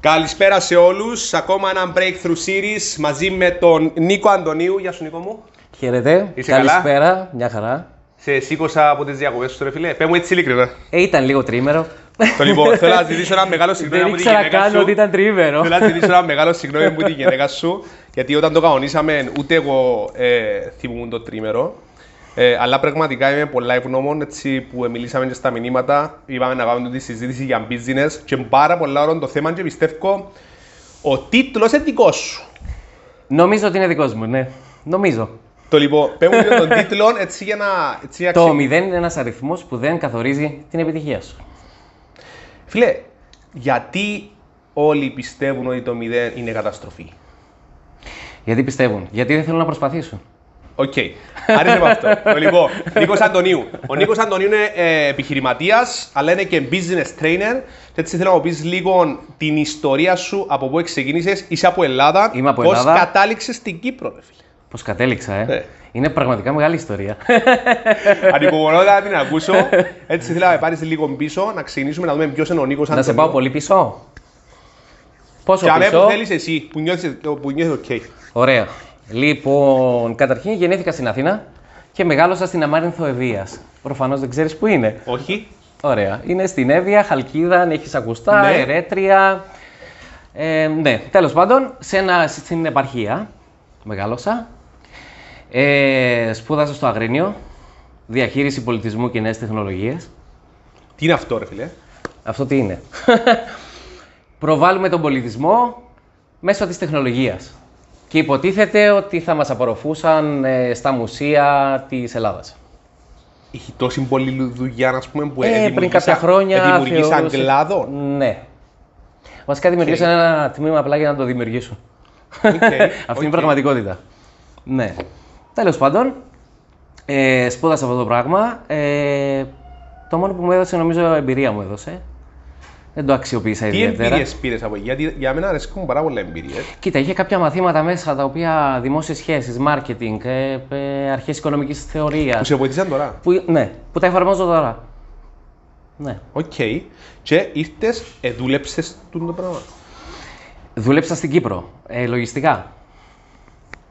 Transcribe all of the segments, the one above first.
Καλησπέρα σε όλους. Ακόμα ένα Breakthrough Series μαζί με τον Νίκο Αντωνίου. Γεια σου Νίκο μου. Χαίρετε. Είσαι καλά; Καλησπέρα. Μια χαρά. Σε σήκωσα από τις διακοπές σου ρε φίλε. Πες μου έτσι ειλικρινά. Ε, ήταν λίγο τρίμερο. Το λοιπόν, θέλω να ζητήσω ένα μεγάλο συγγνώμη Δεν από τη ήξερα γυναίκα καν σου. ότι ήταν τρίμερο. Θέλω να ζητήσω ένα μεγάλο συγγνώμη από τη γυναίκα σου, γιατί όταν το κανονίσαμε ούτε εγώ ε, θυμούμουν το τρίμερο. Ε, αλλά πραγματικά είμαι πολλά ευγνώμων έτσι που μιλήσαμε και στα μηνύματα. Είπαμε να κάνουμε τη συζήτηση για business και πάρα πολλά ώρα το θέμα και πιστεύω ο τίτλος είναι δικός σου. Νομίζω ότι είναι δικός μου, ναι. Νομίζω. Το λοιπόν, παίρνουμε και τον τίτλο έτσι για να... Έτσι για Το ξε- 0 είναι ένας αριθμός που δεν καθορίζει την επιτυχία σου. Φίλε, γιατί όλοι πιστεύουν ότι το 0 είναι καταστροφή; Γιατί πιστεύουν. Γιατί δεν θέλουν να προσπαθήσουν. Οκ. Άρεσε με αυτό. Το λοιπόν, Νίκος Αντωνίου. Ο Νίκος Αντωνίου είναι ε, επιχειρηματίας, αλλά είναι και business trainer. Και έτσι θέλω να μου πεις λίγο την ιστορία σου από πού ξεκίνησες. Είσαι από Ελλάδα. Είμαι από Πώς Ελλάδα. κατάληξες στην Κύπρο, ρε φίλε; Πώς κατέληξα, ε; Ναι. Είναι πραγματικά μεγάλη ιστορία. Ανυπομονώ να την ακούσω. Έτσι θέλω να με πάρεις λίγο πίσω, να ξεκινήσουμε να δούμε ποιος είναι ο Νίκος Αντωνίου. να σε πάω πολύ πίσω. Πόσο Και αμέ πίσω; που θέλεις εσύ, που νιώθεις που νιώθεις οκ. Ωραία. Λοιπόν, καταρχήν γεννήθηκα στην Αθήνα και μεγάλωσα στην Αμάρυνθο Εύβοια. Προφανώς δεν ξέρεις που είναι. Όχι. Ωραία. Είναι στην Εύβοια, Χαλκίδα, αν έχεις ακουστά, Ναι. Ερέτρια. Ε, ναι, τέλος πάντων, σε ένα, στην επαρχία μεγάλωσα. Ε, σπούδασα στο Αγρίνιο, διαχείριση πολιτισμού και νέες τεχνολογίες. Τι είναι αυτό, ρε φίλε; Αυτό τι είναι. Προβάλλουμε τον πολιτισμό μέσω της τεχνολογίας. Και υποτίθεται ότι θα μας απορροφούσαν ε, στα μουσεία της Ελλάδας. Έχει τόση πολλή δουλειά, ας πούμε, που Ε, πριν δημιουργήσα- κάποια χρόνια. δημιουργήσαν θεωρούσε- κλάδο. Ναι. Βασικά δημιουργήσαν ένα τμήμα απλά για να το δημιουργήσουν. Οκ, Αυτή οκ. είναι η πραγματικότητα. Ναι. Τέλος πάντων, ε, σπούδασα αυτό το πράγμα. Ε, το μόνο που μου έδωσε, νομίζω, εμπειρία μου έδωσε. Δεν το αξιοποίησα Τι ιδιαίτερα. εμπειρίες πήρες από εκεί, γιατί για μένα αρέσκουν πάρα πολλά εμπειρίες. Κοίτα, είχε κάποια μαθήματα μέσα τα οποία δημόσιες σχέσεις, marketing, ε, ε, αρχές οικονομικής θεωρίας. Που σε βοήθησαν τώρα; Που, ναι, που τα εφαρμόζω τώρα. Ναι. Οκ. Και ήρθες, ε, δούλεψες το πράγμα; Δούλεψα στην Κύπρο. Ε, λογιστικά.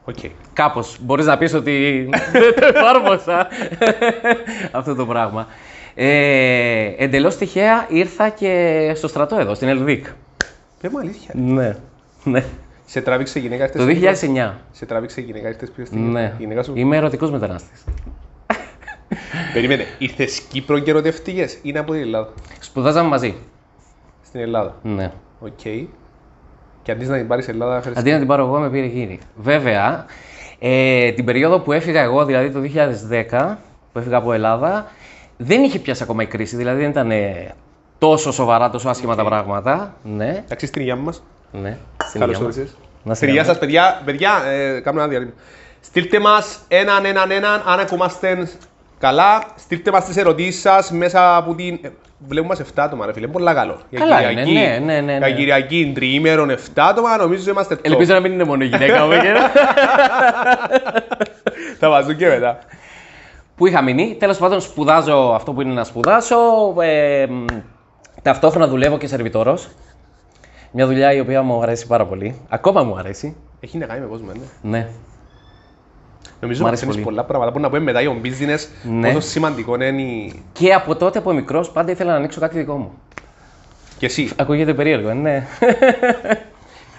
Οκ. Κάπως. Μπορείς να πεις ότι δεν το εφάρμοσα αυτό το πράγμα. Ε, Εντελώς τυχαία ήρθα και στο στρατό εδώ, στην ΕΛΔΥΚ. Πε μου αλήθεια. Ναι. ναι. Σε τράβηξε η γυναίκα ήρθες Το στην- 2009. Σε τράβηξε η γυναίκα ήρθε πριν στην Ναι. η γυναίκα σου; Είμαι ερωτικός μετανάστης. Περίμενε, ήρθες Κύπρο και ερωτεύτηκες ή είναι από την Ελλάδα; Σπουδάζαμε μαζί. Στην Ελλάδα. Ναι. Οκ. Και αντί να την πάρεις Ελλάδα, φέρεις- Αντί να την πάρω εγώ, με πήρε εκείνη. Βέβαια, ε, την περίοδο που έφυγα εγώ, δηλαδή το 2010, που έφυγα από Ελλάδα, δεν είχε πιάσει ακόμα η κρίση. Δηλαδή δεν ήταν ε, τόσο σοβαρά, τόσο άσχημα τα πράγματα. Ναι, Εντάξει, στην υγεία μας. ναι. στην Καλώς υγεία μας. ήρθατε. Να Στην σε υγεία καλά. σας, παιδιά, παιδιά ε, κάνουμε ένα διάλειμμα. Στείλτε μας έναν, έναν, έναν, αν ακούμαστε καλά. Στείλτε μας τις ερωτήσεις σας μέσα από την. ε, Βλέπουμε μας 7 άτομα, ρε φίλε. Είναι πολύ καλό. Για Καλά είναι, ναι, ναι, ναι, Για ναι. Κυριακή τριήμερον 7 άτομα, νομίζω είμαστε top. Ελπίζω να μην είναι μόνο η γυναίκα μου. και να- Θα μας δουν και μετά. Πού είχα μείνει. Τέλος πάντων, σπουδάζω αυτό που είναι να σπουδάσω. Ε, μ, ταυτόχρονα δουλεύω και σερβιτόρος. Μια δουλειά η οποία μου αρέσει πάρα πολύ. Ακόμα μου αρέσει. Έχει να κάνει με κόσμο, ναι. Ναι. Νομίζω Μ' ότι αρέσει μαθαίνεις πολύ. πολλά πράγματα. Μπορεί να πούμε μετά για το business, Ναι. πόσο σημαντικό είναι η... Και από τότε από μικρός πάντα ήθελα να ανοίξω κάτι δικό μου. και εσύ. Ακούγεται περίεργο, ε, ναι.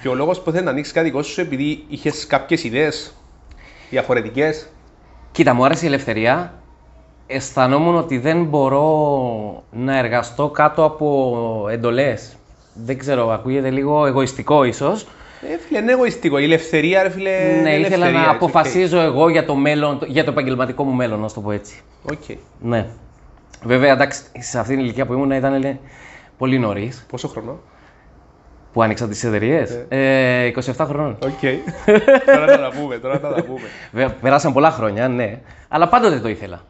Και ο λόγος που θέλεις να ανοίξεις κάτι δικό σου επειδή είχες κάποιες ιδέες διαφορετικές; Κοίτα, μου άρεσε η ελευθερία. Αισθανόμουν ότι δεν μπορώ να εργαστώ κάτω από εντολές. Δεν ξέρω, ακούγεται λίγο εγωιστικό ίσως. Ε, φίλε, είναι εγωιστικό. Η ελευθερία, ρε φίλε. ναι, είναι ήθελα ελευθερία, να it's okay. αποφασίζω εγώ για το μέλλον, για το επαγγελματικό μου μέλλον, να το πω έτσι. Οκ. Ναι. Βέβαια, εντάξει, σε αυτήν την ηλικία που ήμουν ήταν λέει, πολύ νωρίς Πόσο χρόνο. Που άνοιξαν τις εταιρείες. Ε, 27 χρονών. Οκ. τώρα να τα πούμε, τώρα να τα πούμε. Βέβαια, περάσαν πολλά χρόνια, ναι. Αλλά πάντοτε το ήθελα.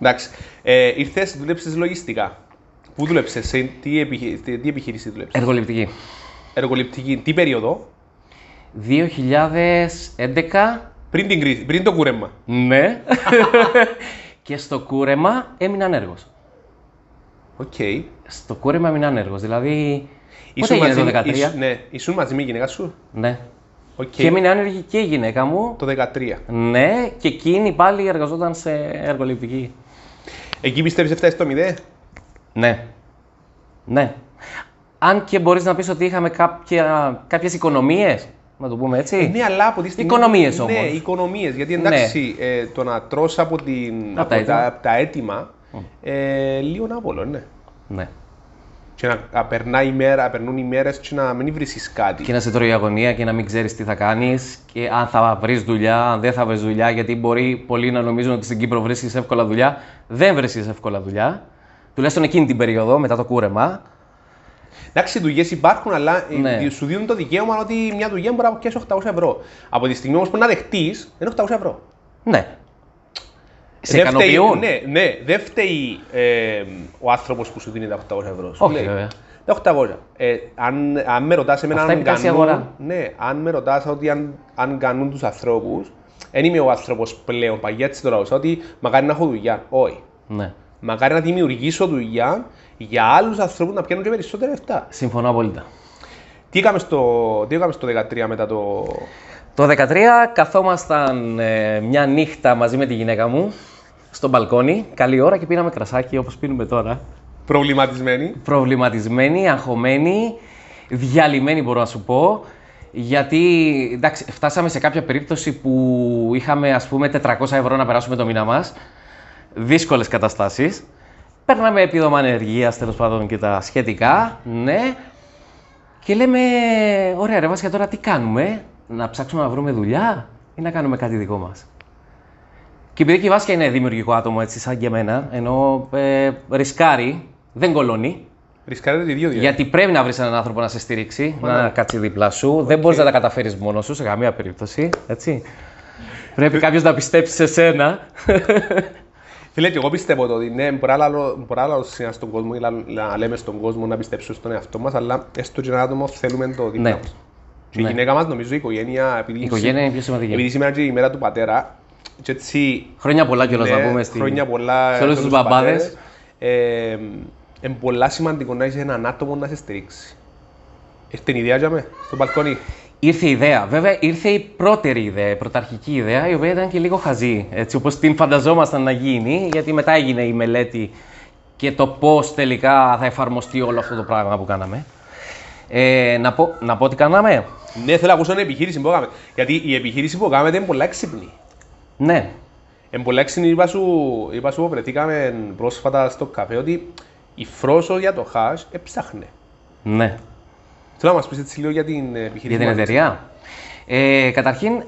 Εντάξει. Ε, ήρθες, δούλεψες λογιστικά. Πού δούλεψες, σε τι, επιχει... τι τι επιχείρηση δούλεψες. Εργοληπτική. Εργοληπτική, τι περίοδο; 2011, Πριν την κρίση, πριν το κούρεμα. ναι. και στο κούρεμα έμεινα ανέργος. Οκ. Στο κούρεμα έμεινα ανέργος. Δηλαδή, Ήσουν έγινε το μαζί- 13? ήσουν- Ναι, ήσουν μαζί με η γυναίκα σου; Ναι. Οκ. Και έμεινε άνεργη και η γυναίκα μου. Το 13. Ναι, και εκείνη πάλι εργαζόταν σε εργοληπτική. Εκεί πιστεύεις έφτασε στο 0. Ναι. Ναι. Αν και μπορείς να πεις ότι είχαμε κάποια, κάποιες οικονομίες, να το πούμε έτσι. Ναι, αλλά από τη στιγμή. Οικονομίες Ναι, όμως. οικονομίες. Γιατί εντάξει, ε, το να τρως από, την, Από τα από, τα, έτοιμα. από τα έτοιμα, ε, λίγο άβολο, ναι. Ναι. Και να, να, περνάει η μέρα, να περνούν οι μέρες και να μην βρίσκεις κάτι. Και να σε τρώει η αγωνία και να μην ξέρεις τι θα κάνεις και αν θα βρεις δουλειά, αν δεν θα βρεις δουλειά, γιατί μπορεί πολλοί να νομίζουν ότι στην Κύπρο βρίσκεις εύκολα δουλειά. Δεν βρίσκεις εύκολα δουλειά. Τουλάχιστον εκείνη την περίοδο, μετά το κούρεμα. Εντάξει, δουλειές υπάρχουν, αλλά ε, Ναι. σου δίνουν το δικαίωμα ότι μια δουλειά μπορεί να πιάσει 800 ευρώ. Από τη στιγμή όμως που να δεχτείς, είναι 800 ευρώ. Ναι. Σε Δεν φταίει- ικανοποιούν. Ναι, ναι, δεν φταίει ε, ο άνθρωπος που σου δίνει τα 800 ευρώ. Σου Όχι, λέει, βέβαια. Τα 800. Ε, αν, αν με ρωτάς εμένα Αυτά αν επικράσει η κάνουν. αγορά. Ναι, αν με ρωτάς ότι αν, αν κάνουν τους ανθρώπους, δεν είμαι ο άνθρωπος πλέον παγιά έτσι τώρα, ότι μακάρι να έχω δουλειά. Όχι. ναι. Μακάρι να δημιουργήσω δουλειά για άλλους ανθρώπους να πιάνουν και περισσότερα λεφτά. Συμφωνώ απόλυτα. Τι έκαμε στο, τι έκαμε στο 13 μετά το. Το 13 καθόμασταν ε, μια νύχτα μαζί με τη γυναίκα μου στο μπαλκόνι, καλή ώρα και πίναμε κρασάκι όπως πίνουμε τώρα. Προβληματισμένοι. Προβληματισμένοι, αγχωμένοι, διαλυμένοι μπορώ να σου πω. Γιατί εντάξει, φτάσαμε σε κάποια περίπτωση που είχαμε ας πούμε 400 ευρώ να περάσουμε το μήνα μας. Δύσκολες καταστάσεις. Παίρναμε επίδομα ανεργίας τέλος πάντων και τα σχετικά. Ναι. Και λέμε, ωραία ρε Βάσια, τώρα τι κάνουμε, να ψάξουμε να βρούμε δουλειά ή να κάνουμε κάτι δικό μας; Και επειδή και η Βάσια είναι δημιουργικό άτομο έτσι σαν και εμένα, ενώ ε, ρισκάρει, δεν κολώνει, Ρισκάρετε τη δύο δηλαδή. γιατί πρέπει να βρεις έναν άνθρωπο να σε στηρίξει, να κάτσει δίπλα σου. Δεν μπορείς να τα καταφέρεις μόνος σου σε καμία περίπτωση, έτσι. πρέπει κάποιος να πιστέψει σε σένα. Φίλε, και εγώ πιστεύω το ότι ναι, μπορεί να λαλώ- μπορεί να λαλώ συχνά στον κόσμο ή να- να λέμε στον κόσμο να πιστέψουν στον εαυτό μας, αλλά έστω και ένα άτομο θέλουμε το δίπλα Ναι. μας. Και η Ναι. γυναίκα μας, νομίζω η οικογένεια, επειδή, Η οικογένεια είναι πιο σημαντική. επειδή σήμερα είναι και η μέρα του πατέρα, και έτσι. Χρόνια πολλά κιόλας ναι, να πούμε στη... Χρόνια πολλά σε όλους τους μπαμπάδες. Ε, είναι πολλά σημαντικό να έχεις έναν άτομο να σε στηρίξει. Ήρθε η ιδέα για με, στο μπαλκόνι. Ήρθε η ιδέα. Βέβαια, ήρθε η πρώτερη ιδέα, η πρωταρχική ιδέα, η οποία ήταν και λίγο χαζή, έτσι όπως την φανταζόμασταν να γίνει, γιατί μετά έγινε η μελέτη και το πώς τελικά θα εφαρμοστεί όλο αυτό το πράγμα που κάναμε. Ε, να, πω, να πω τι κάναμε. Ναι, θέλω να ακούσω την επιχείρηση που έκαμε. Γιατί η επιχείρηση που έκαμε είναι πολλά έξυπνη. Ναι, Εν πολλά έξυπνη, είπα σου, είπα σου που βρεθήκαμε πρόσφατα στο καφέ ότι η Φρόσο για το χάς έψαχνε. ναι. Θέλω να μας πεις έτσι λίγο για την επιχείρηση. Για την που άνοιξε. εταιρεία. Ε, καταρχήν,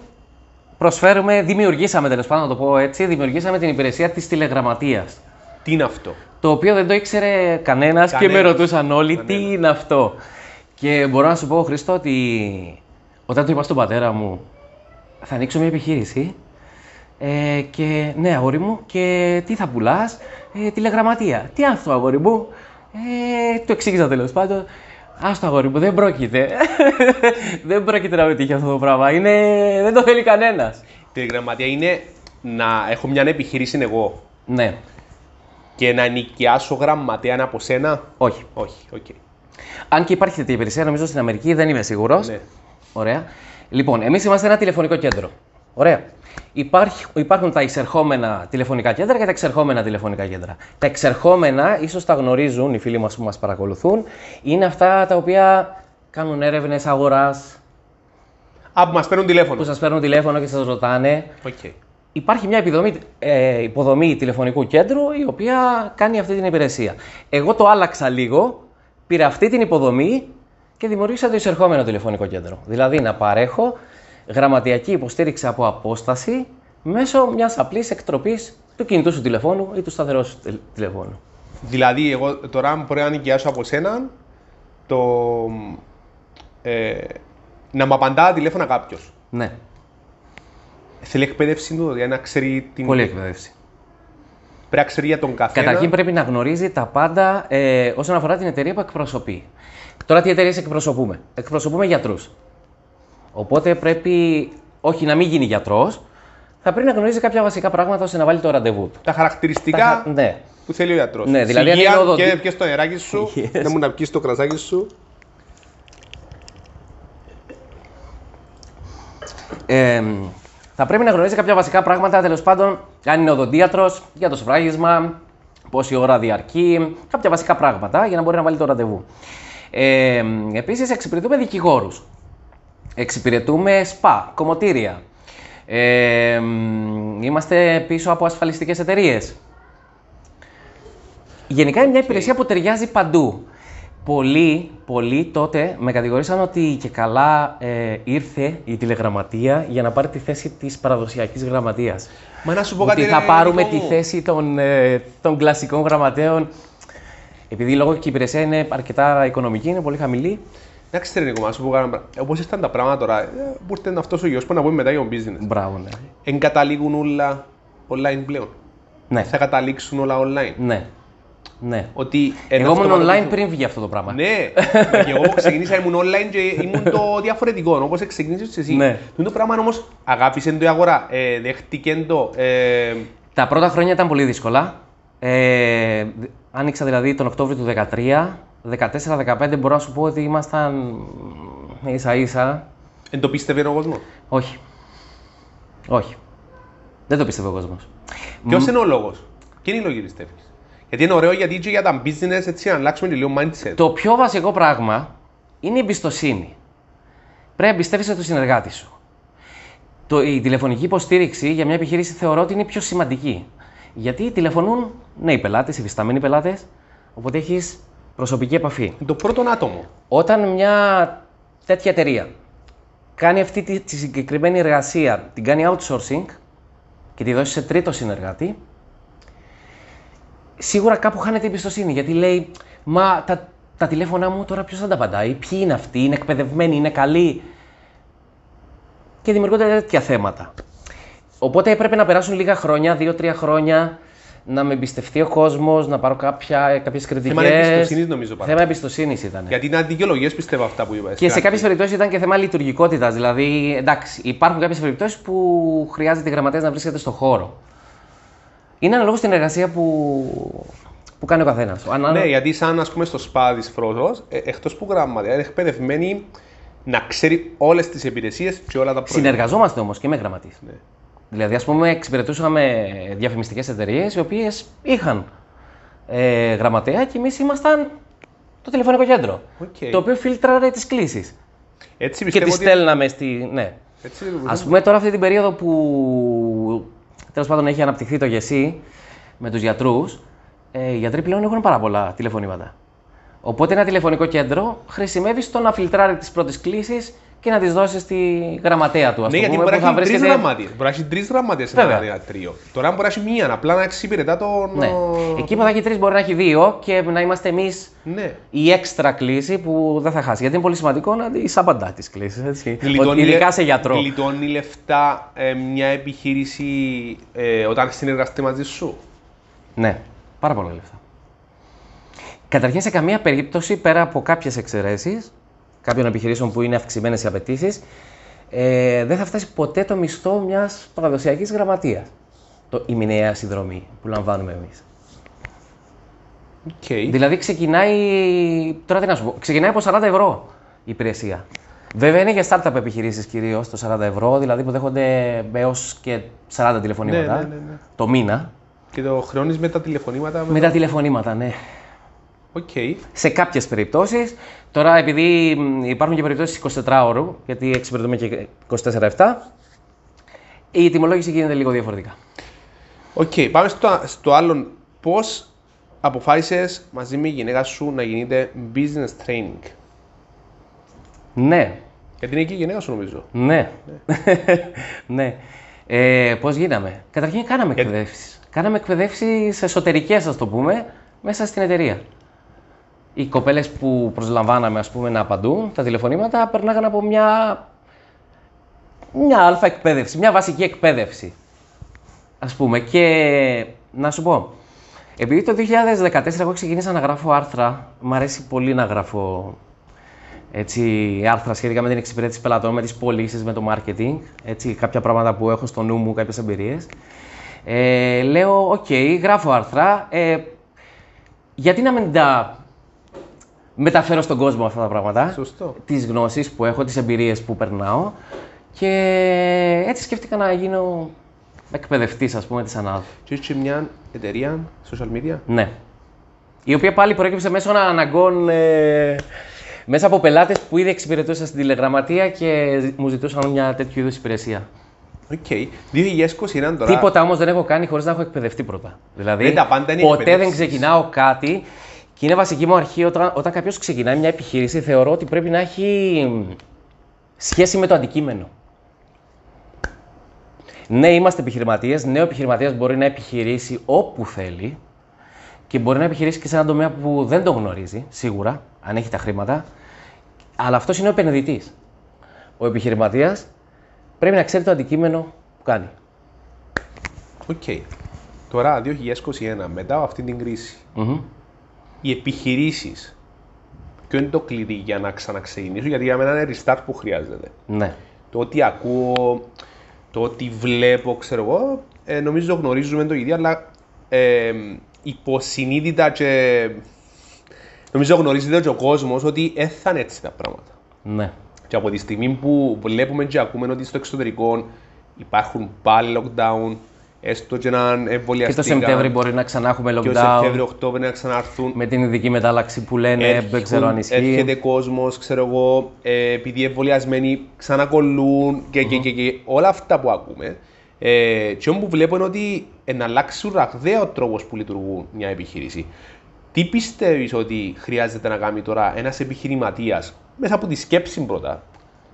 προσφέρουμε, δημιουργήσαμε τέλος πάντων, να το πω έτσι, δημιουργήσαμε την υπηρεσία της τηλεγραμματείας. Τι είναι αυτό; Το οποίο δεν το ήξερε κανένας και με Κανένας. ρωτούσαν όλοι τι Κανένας. είναι αυτό. Και μπορώ να σου πω, Χρήστο, ότι όταν του είπα στον πατέρα μου, θα ανοίξω μια επιχείρηση. Ε, και ναι, αγόρι μου, και τι θα πουλάς, ε, τηλεγραμματεία. Τι είναι αυτό, αγόρι μου; Ε, του εξήγησα τέλος πάντων. Άστο αγόρι μου, δεν πρόκειται. δεν πρόκειται να πετύχει αυτό το πράγμα. Είναι... Δεν το θέλει κανένας. Τηλεγραμματεία είναι να έχω μια επιχείρηση εγώ Ναι, και να νοικιάσω γραμματέα από σένα. όχι. Όχι, οκ. Αν και υπάρχει τέτοια υπηρεσία, νομίζω στην Αμερική, δεν είμαι σίγουρος. Ναι. Ωραία. Λοιπόν, εμείς είμαστε ένα τηλεφωνικό κέντρο. Ωραία. Υπάρχει, υπάρχουν τα εισερχόμενα τηλεφωνικά κέντρα και τα εξερχόμενα τηλεφωνικά κέντρα. Τα εξερχόμενα, ίσως τα γνωρίζουν οι φίλοι μας που μας παρακολουθούν, είναι αυτά τα οποία κάνουν έρευνες αγοράς, Α, που μας παίρνουν τηλέφωνο. που σας παίρνουν τηλέφωνο και σας ρωτάνε. Οκ. Υπάρχει μια υποδομή, ε, υποδομή τηλεφωνικού κέντρου η οποία κάνει αυτή την υπηρεσία. Εγώ το άλλαξα λίγο, πήρα αυτή την υποδομή και δημιούργησα το εισερχόμενο τηλεφωνικό κέντρο. Δηλαδή να παρέχω γραμματιακή υποστήριξη από απόσταση μέσω μιας απλής εκτροπής του κινητού σου τηλεφώνου ή του σταθερού σου τηλε- τηλεφώνου. Δηλαδή, εγώ τώρα μπορεί να νοικιάσω από σένα το. Ε, να μου απαντά τηλέφωνα κάποιος. Ναι, Θέλει εκπαίδευση του, δηλαδή να ξέρει την. πολύ εκπαίδευση. Πρέπει να ξέρει για τον καθένα. Καταρχήν πρέπει να γνωρίζει τα πάντα ε, όσον αφορά την εταιρεία που εκπροσωπεί. Τώρα τι εταιρείες εκπροσωπούμε; Εκπροσωπούμε γιατρούς. Οπότε πρέπει όχι να μην γίνει γιατρός, θα πρέπει να γνωρίζει κάποια βασικά πράγματα ώστε να βάλει το ραντεβού του. Τα χαρακτηριστικά Τα... Ναι. που θέλει ο γιατρός. Ναι, δηλαδή Υγεία, αν και το αεράκι σου, δεν μου να πιεις το κρασάκι σου. Ε, θα πρέπει να γνωρίζει κάποια βασικά πράγματα τέλος πάντων, αν είναι οδοντίατρος, για το σφράγισμα, πόση ώρα διαρκεί, κάποια βασικά πράγματα για να μπορεί να βάλει το ραντεβού. Ε, Επίσης, εξυπηρετούμε δικηγόρους. Εξυπηρετούμε σπα, κομμωτήρια. Ε, είμαστε πίσω από ασφαλιστικές εταιρείες. Γενικά είναι μια υπηρεσία που ταιριάζει παντού. Πολλοί, πολλοί τότε με κατηγορήσαν ότι και καλά ε, ήρθε η τηλεγραμματεία για να πάρει τη θέση της παραδοσιακής γραμματείας. Μα να σου πω Ότι κάτι. θα ρε, πάρουμε Νικό τη μου. θέση των, ε, των κλασικών γραμματέων. Επειδή λόγω και η υπηρεσία είναι αρκετά οικονομική, είναι πολύ χαμηλή. Εντάξει, ρε Νικό, μας σου πω κάτι. Όπως ήρθαν τα πράγματα τώρα, ε, που ήρθε αυτός ο γιος που να πούμε μετά για το business. Μπράβο, ναι. Εγκαταλείγουν όλα online πλέον. Ναι, Θα καταλήξουν όλα online. ναι. ναι. Ότι Εγώ ήμουν online αυτοματοποιηθούν. πριν βγει αυτό το πράγμα. Ναι, μα και εγώ που ξεκίνησα ήμουν online και ήμουν το διαφορετικό, όπως ξεκίνησες εσύ. Ναι. Το πράγμα όμως αγάπησε το η αγορά, ε, δέχτηκε το, ε, Τα πρώτα χρόνια ήταν πολύ δύσκολα. Ε, δ- άνοιξα δηλαδή τον Οκτώβριο του 2013. 14-15 μπορώ να σου πω ότι ήμασταν ίσα ίσα. εν το πίστευε ο κόσμος; Όχι. Όχι. Δεν το πίστευε ο κόσμος. Ποιος είναι ο λόγος, ποιο είναι η λόγη πιστεύεις. Γιατί είναι ωραίο γιατί και για τα business έτσι να αλλάξουμε και λίγο mindset. Το πιο βασικό πράγμα είναι η εμπιστοσύνη. Πρέπει να εμπιστεύεσαι τον συνεργάτη σου. Το, η τηλεφωνική υποστήριξη για μια επιχείρηση θεωρώ ότι είναι η πιο σημαντική. Γιατί τηλεφωνούν νέοι πελάτες, υφιστάμενοι πελάτες, οπότε έχεις προσωπική επαφή. Είναι το πρώτο άτομο. Όταν μια τέτοια εταιρεία κάνει αυτή τη, τη συγκεκριμένη εργασία, την κάνει outsourcing και τη δώσει σε τρίτο συνεργάτη, σίγουρα κάπου χάνεται η εμπιστοσύνη. Γιατί λέει, Μα τα, τα τηλέφωνά μου τώρα ποιος θα τα απαντάει, ποιοι είναι αυτοί, είναι εκπαιδευμένοι, είναι καλοί. Και δημιουργούνται τέτοια θέματα. Οπότε έπρεπε να περάσουν λίγα χρόνια, δύο-τρία χρόνια, να με εμπιστευτεί ο κόσμος, να πάρω κάποια, κάποιες κριτικές. Θέμα εμπιστοσύνης νομίζω πάρα Θέμα εμπιστοσύνης ήταν. Γιατί είναι αντικαιολογίες πιστεύω αυτά που είπα. Και σε κάποιες περιπτώσεις ήταν και θέμα λειτουργικότητας. Δηλαδή, εντάξει, υπάρχουν κάποιες περιπτώσεις που χρειάζεται η γραμματέας να βρίσκεται στο χώρο. Είναι αναλόγως στην εργασία που, που κάνει ο καθένας. Ναι, γιατί σαν ας πούμε στο σπα της Φρόσως, ε, εκτός που γραμματέα, είναι εκπαιδευμένη να ξέρει όλες τις υπηρεσίες και όλα τα προϊόντα. Συνεργαζόμαστε όμως και με γραμματείς. Ναι. Δηλαδή, ας πούμε, εξυπηρετούσαμε διαφημιστικές εταιρείες οι οποίες είχαν ε, γραμματέα και εμείς ήμασταν το τηλεφωνικό κέντρο. Οκ. Το οποίο φίλτραρε τις κλήσεις. Έτσι Και πιστεύω τις ότι... στέλναμε στη. Ναι. Έτσι, Α πούμε τώρα αυτή την περίοδο που τέλος πάντων έχει αναπτυχθεί το γεσί με τους γιατρούς, ε, οι γιατροί πλέον έχουν πάρα πολλά τηλεφωνήματα. Οπότε ένα τηλεφωνικό κέντρο χρησιμεύει στο να φιλτράρει τις πρώτες κλήσεις και να τις δώσεις στη γραμματέα του. Ας Ναι, το γιατί πούμε, μπορεί να που έχει τρεις βρίσκεται- γραμματείες. Μπορεί να έχει τρεις γραμματείες σε Βέβαια. ένα ιατρείο. Τώρα μπορεί να έχει μία, απλά να εξυπηρετά τον... Ναι. Εκεί που θα έχει τρεις μπορεί να έχει δύο και να είμαστε εμείς Ναι. η έξτρα κλίση που δεν θα χάσει. Γιατί είναι πολύ σημαντικό να της απαντά τι κλήσει. Γλιτώνει Ειδικά λε- σε γιατρό. Γλιτώνει λεφτά ε, μια επιχείρηση ε, όταν συνεργαστεί μαζί σου; Ναι, πάρα πολλά λεφτά. Καταρχήν, σε καμία περίπτωση, πέρα από κάποιες εξαιρέσεις κάποιων επιχειρήσεων που είναι αυξημένες οι απαιτήσεις, ε, δεν θα φτάσει ποτέ το μισθό μιας παραδοσιακής γραμματείας. Το, η μηνιαία συνδρομή που λαμβάνουμε εμείς. Okay. Δηλαδή, ξεκινάει. Τώρα τι να σου πω, ξεκινάει από 40 ευρώ η υπηρεσία. Βέβαια, είναι για startup επιχειρήσεις κυρίως το 40 ευρώ, δηλαδή που δέχονται έως και 40 τηλεφωνήματα Ναι, ναι, ναι, ναι. το μήνα. Και το χρεώνεις με τα τηλεφωνήματα. Με τα τηλεφωνήματα, ναι. Οκ. Σε κάποιες περιπτώσεις. Τώρα, επειδή μ, υπάρχουν και περιπτώσεις 24 ώρου, γιατί εξυπηρετούμε και 24-7, η τιμολόγηση γίνεται λίγο διαφορετικά. Οκ, πάμε στο, στο άλλο. Πώς αποφάσισες μαζί με η γυναίκα σου να γίνετε business training; Ναι, Γιατί είναι και η γυναίκα σου νομίζω. ναι. ναι. Ε, Πώς γίναμε; Καταρχήν, κάναμε εκπαιδεύσεις. Κάναμε εκπαιδεύσεις εσωτερικές, ας το πούμε, μέσα στην εταιρεία. Οι κοπέλες που προσλαμβάναμε, ας πούμε, να απαντούν τα τηλεφωνήματα, περνάγαν από μια, μια αλφα εκπαίδευση, μια βασική εκπαίδευση. Ας πούμε. Και να σου πω, επειδή το 2014 εγώ ξεκίνησα να γράφω άρθρα, μου αρέσει πολύ να γράφω έτσι, άρθρα σχετικά με την εξυπηρέτηση πελατών, με τις πωλήσεις, με το marketing, έτσι, κάποια πράγματα που έχω στο νου μου, κάποιες εμπειρίες. Ε, λέω, οκ, γράφω άρθρα, ε, γιατί να μην τα μεταφέρω στον κόσμο αυτά τα πράγματα, Σωστό. τις γνώσεις που έχω, τις εμπειρίες που περνάω Και έτσι σκέφτηκα να γίνω εκπαιδευτής, ας πούμε, της ΑΝΑΔ. Και έχει μια εταιρεία social media; Ναι. Η οποία πάλι προέκυψε μέσω αναγκών ε, μέσα από πελάτες που ήδη εξυπηρετούσαν στην τηλεγραμματεία και μου ζητούσαν μια τέτοιου είδους υπηρεσία. OK. Okay. 2021 τώρα. Τίποτα όμως δεν έχω κάνει χωρίς να έχω εκπαιδευτεί πρώτα. Δηλαδή, Ναι, τα πάντα είναι ποτέ δεν εκπαίδευση. ξεκινάω κάτι και είναι βασική μου αρχή όταν, όταν κάποιος ξεκινάει μια επιχείρηση, θεωρώ ότι πρέπει να έχει σχέση με το αντικείμενο. Ναι, είμαστε επιχειρηματίες. Ναι, ο επιχειρηματίας μπορεί να επιχειρήσει όπου θέλει και μπορεί να επιχειρήσει και σε έναν τομέα που δεν το γνωρίζει, σίγουρα, αν έχει τα χρήματα. Αλλά αυτός είναι ο επενδυτής. Ο επιχειρηματίας πρέπει να ξέρει το αντικείμενο που κάνει. Οκ. Τώρα, 2021, μετά από αυτή την κρίση, Μμμ. Οι επιχειρήσεις. Ποιο είναι το κλειδί για να ξαναξεκινήσουν, γιατί για μένα είναι restart που χρειάζεται. Ναι. Το ότι ακούω, το ότι βλέπω, ξέρω εγώ, ε, νομίζω γνωρίζουμε το ίδιο, αλλά ε, υποσυνείδητα και νομίζω γνωρίζετε και ο κόσμος ότι έθανε έτσι τα πράγματα. Ναι. Και από τη στιγμή που βλέπουμε και ακούμε ότι στο εξωτερικό υπάρχουν πάλι lockdown, έστω και να Και εμβολιαστικά. το Σεπτέμβρη μπορεί να ξανά έχουμε και ο lockdown Σεπτέμβριο-Οκτώβριο να ξανάρθουν. με την ειδική μετάλλαξη που λένε, δεν ξέρω αν ισχύει. Έρχεται κόσμος, ξέρω εγώ, ε, επειδή εμβολιασμένοι ξανακολλούν και, και, και, και όλα αυτά που ακούμε. Ε, και όπου βλέπω είναι ότι ε, να αλλάξει ραγδαία ο τρόπος που λειτουργούν μια επιχείρηση. Τι πιστεύεις ότι χρειάζεται να κάνει τώρα ένας επιχειρηματίας μέσα από τη σκέψη πρώτα.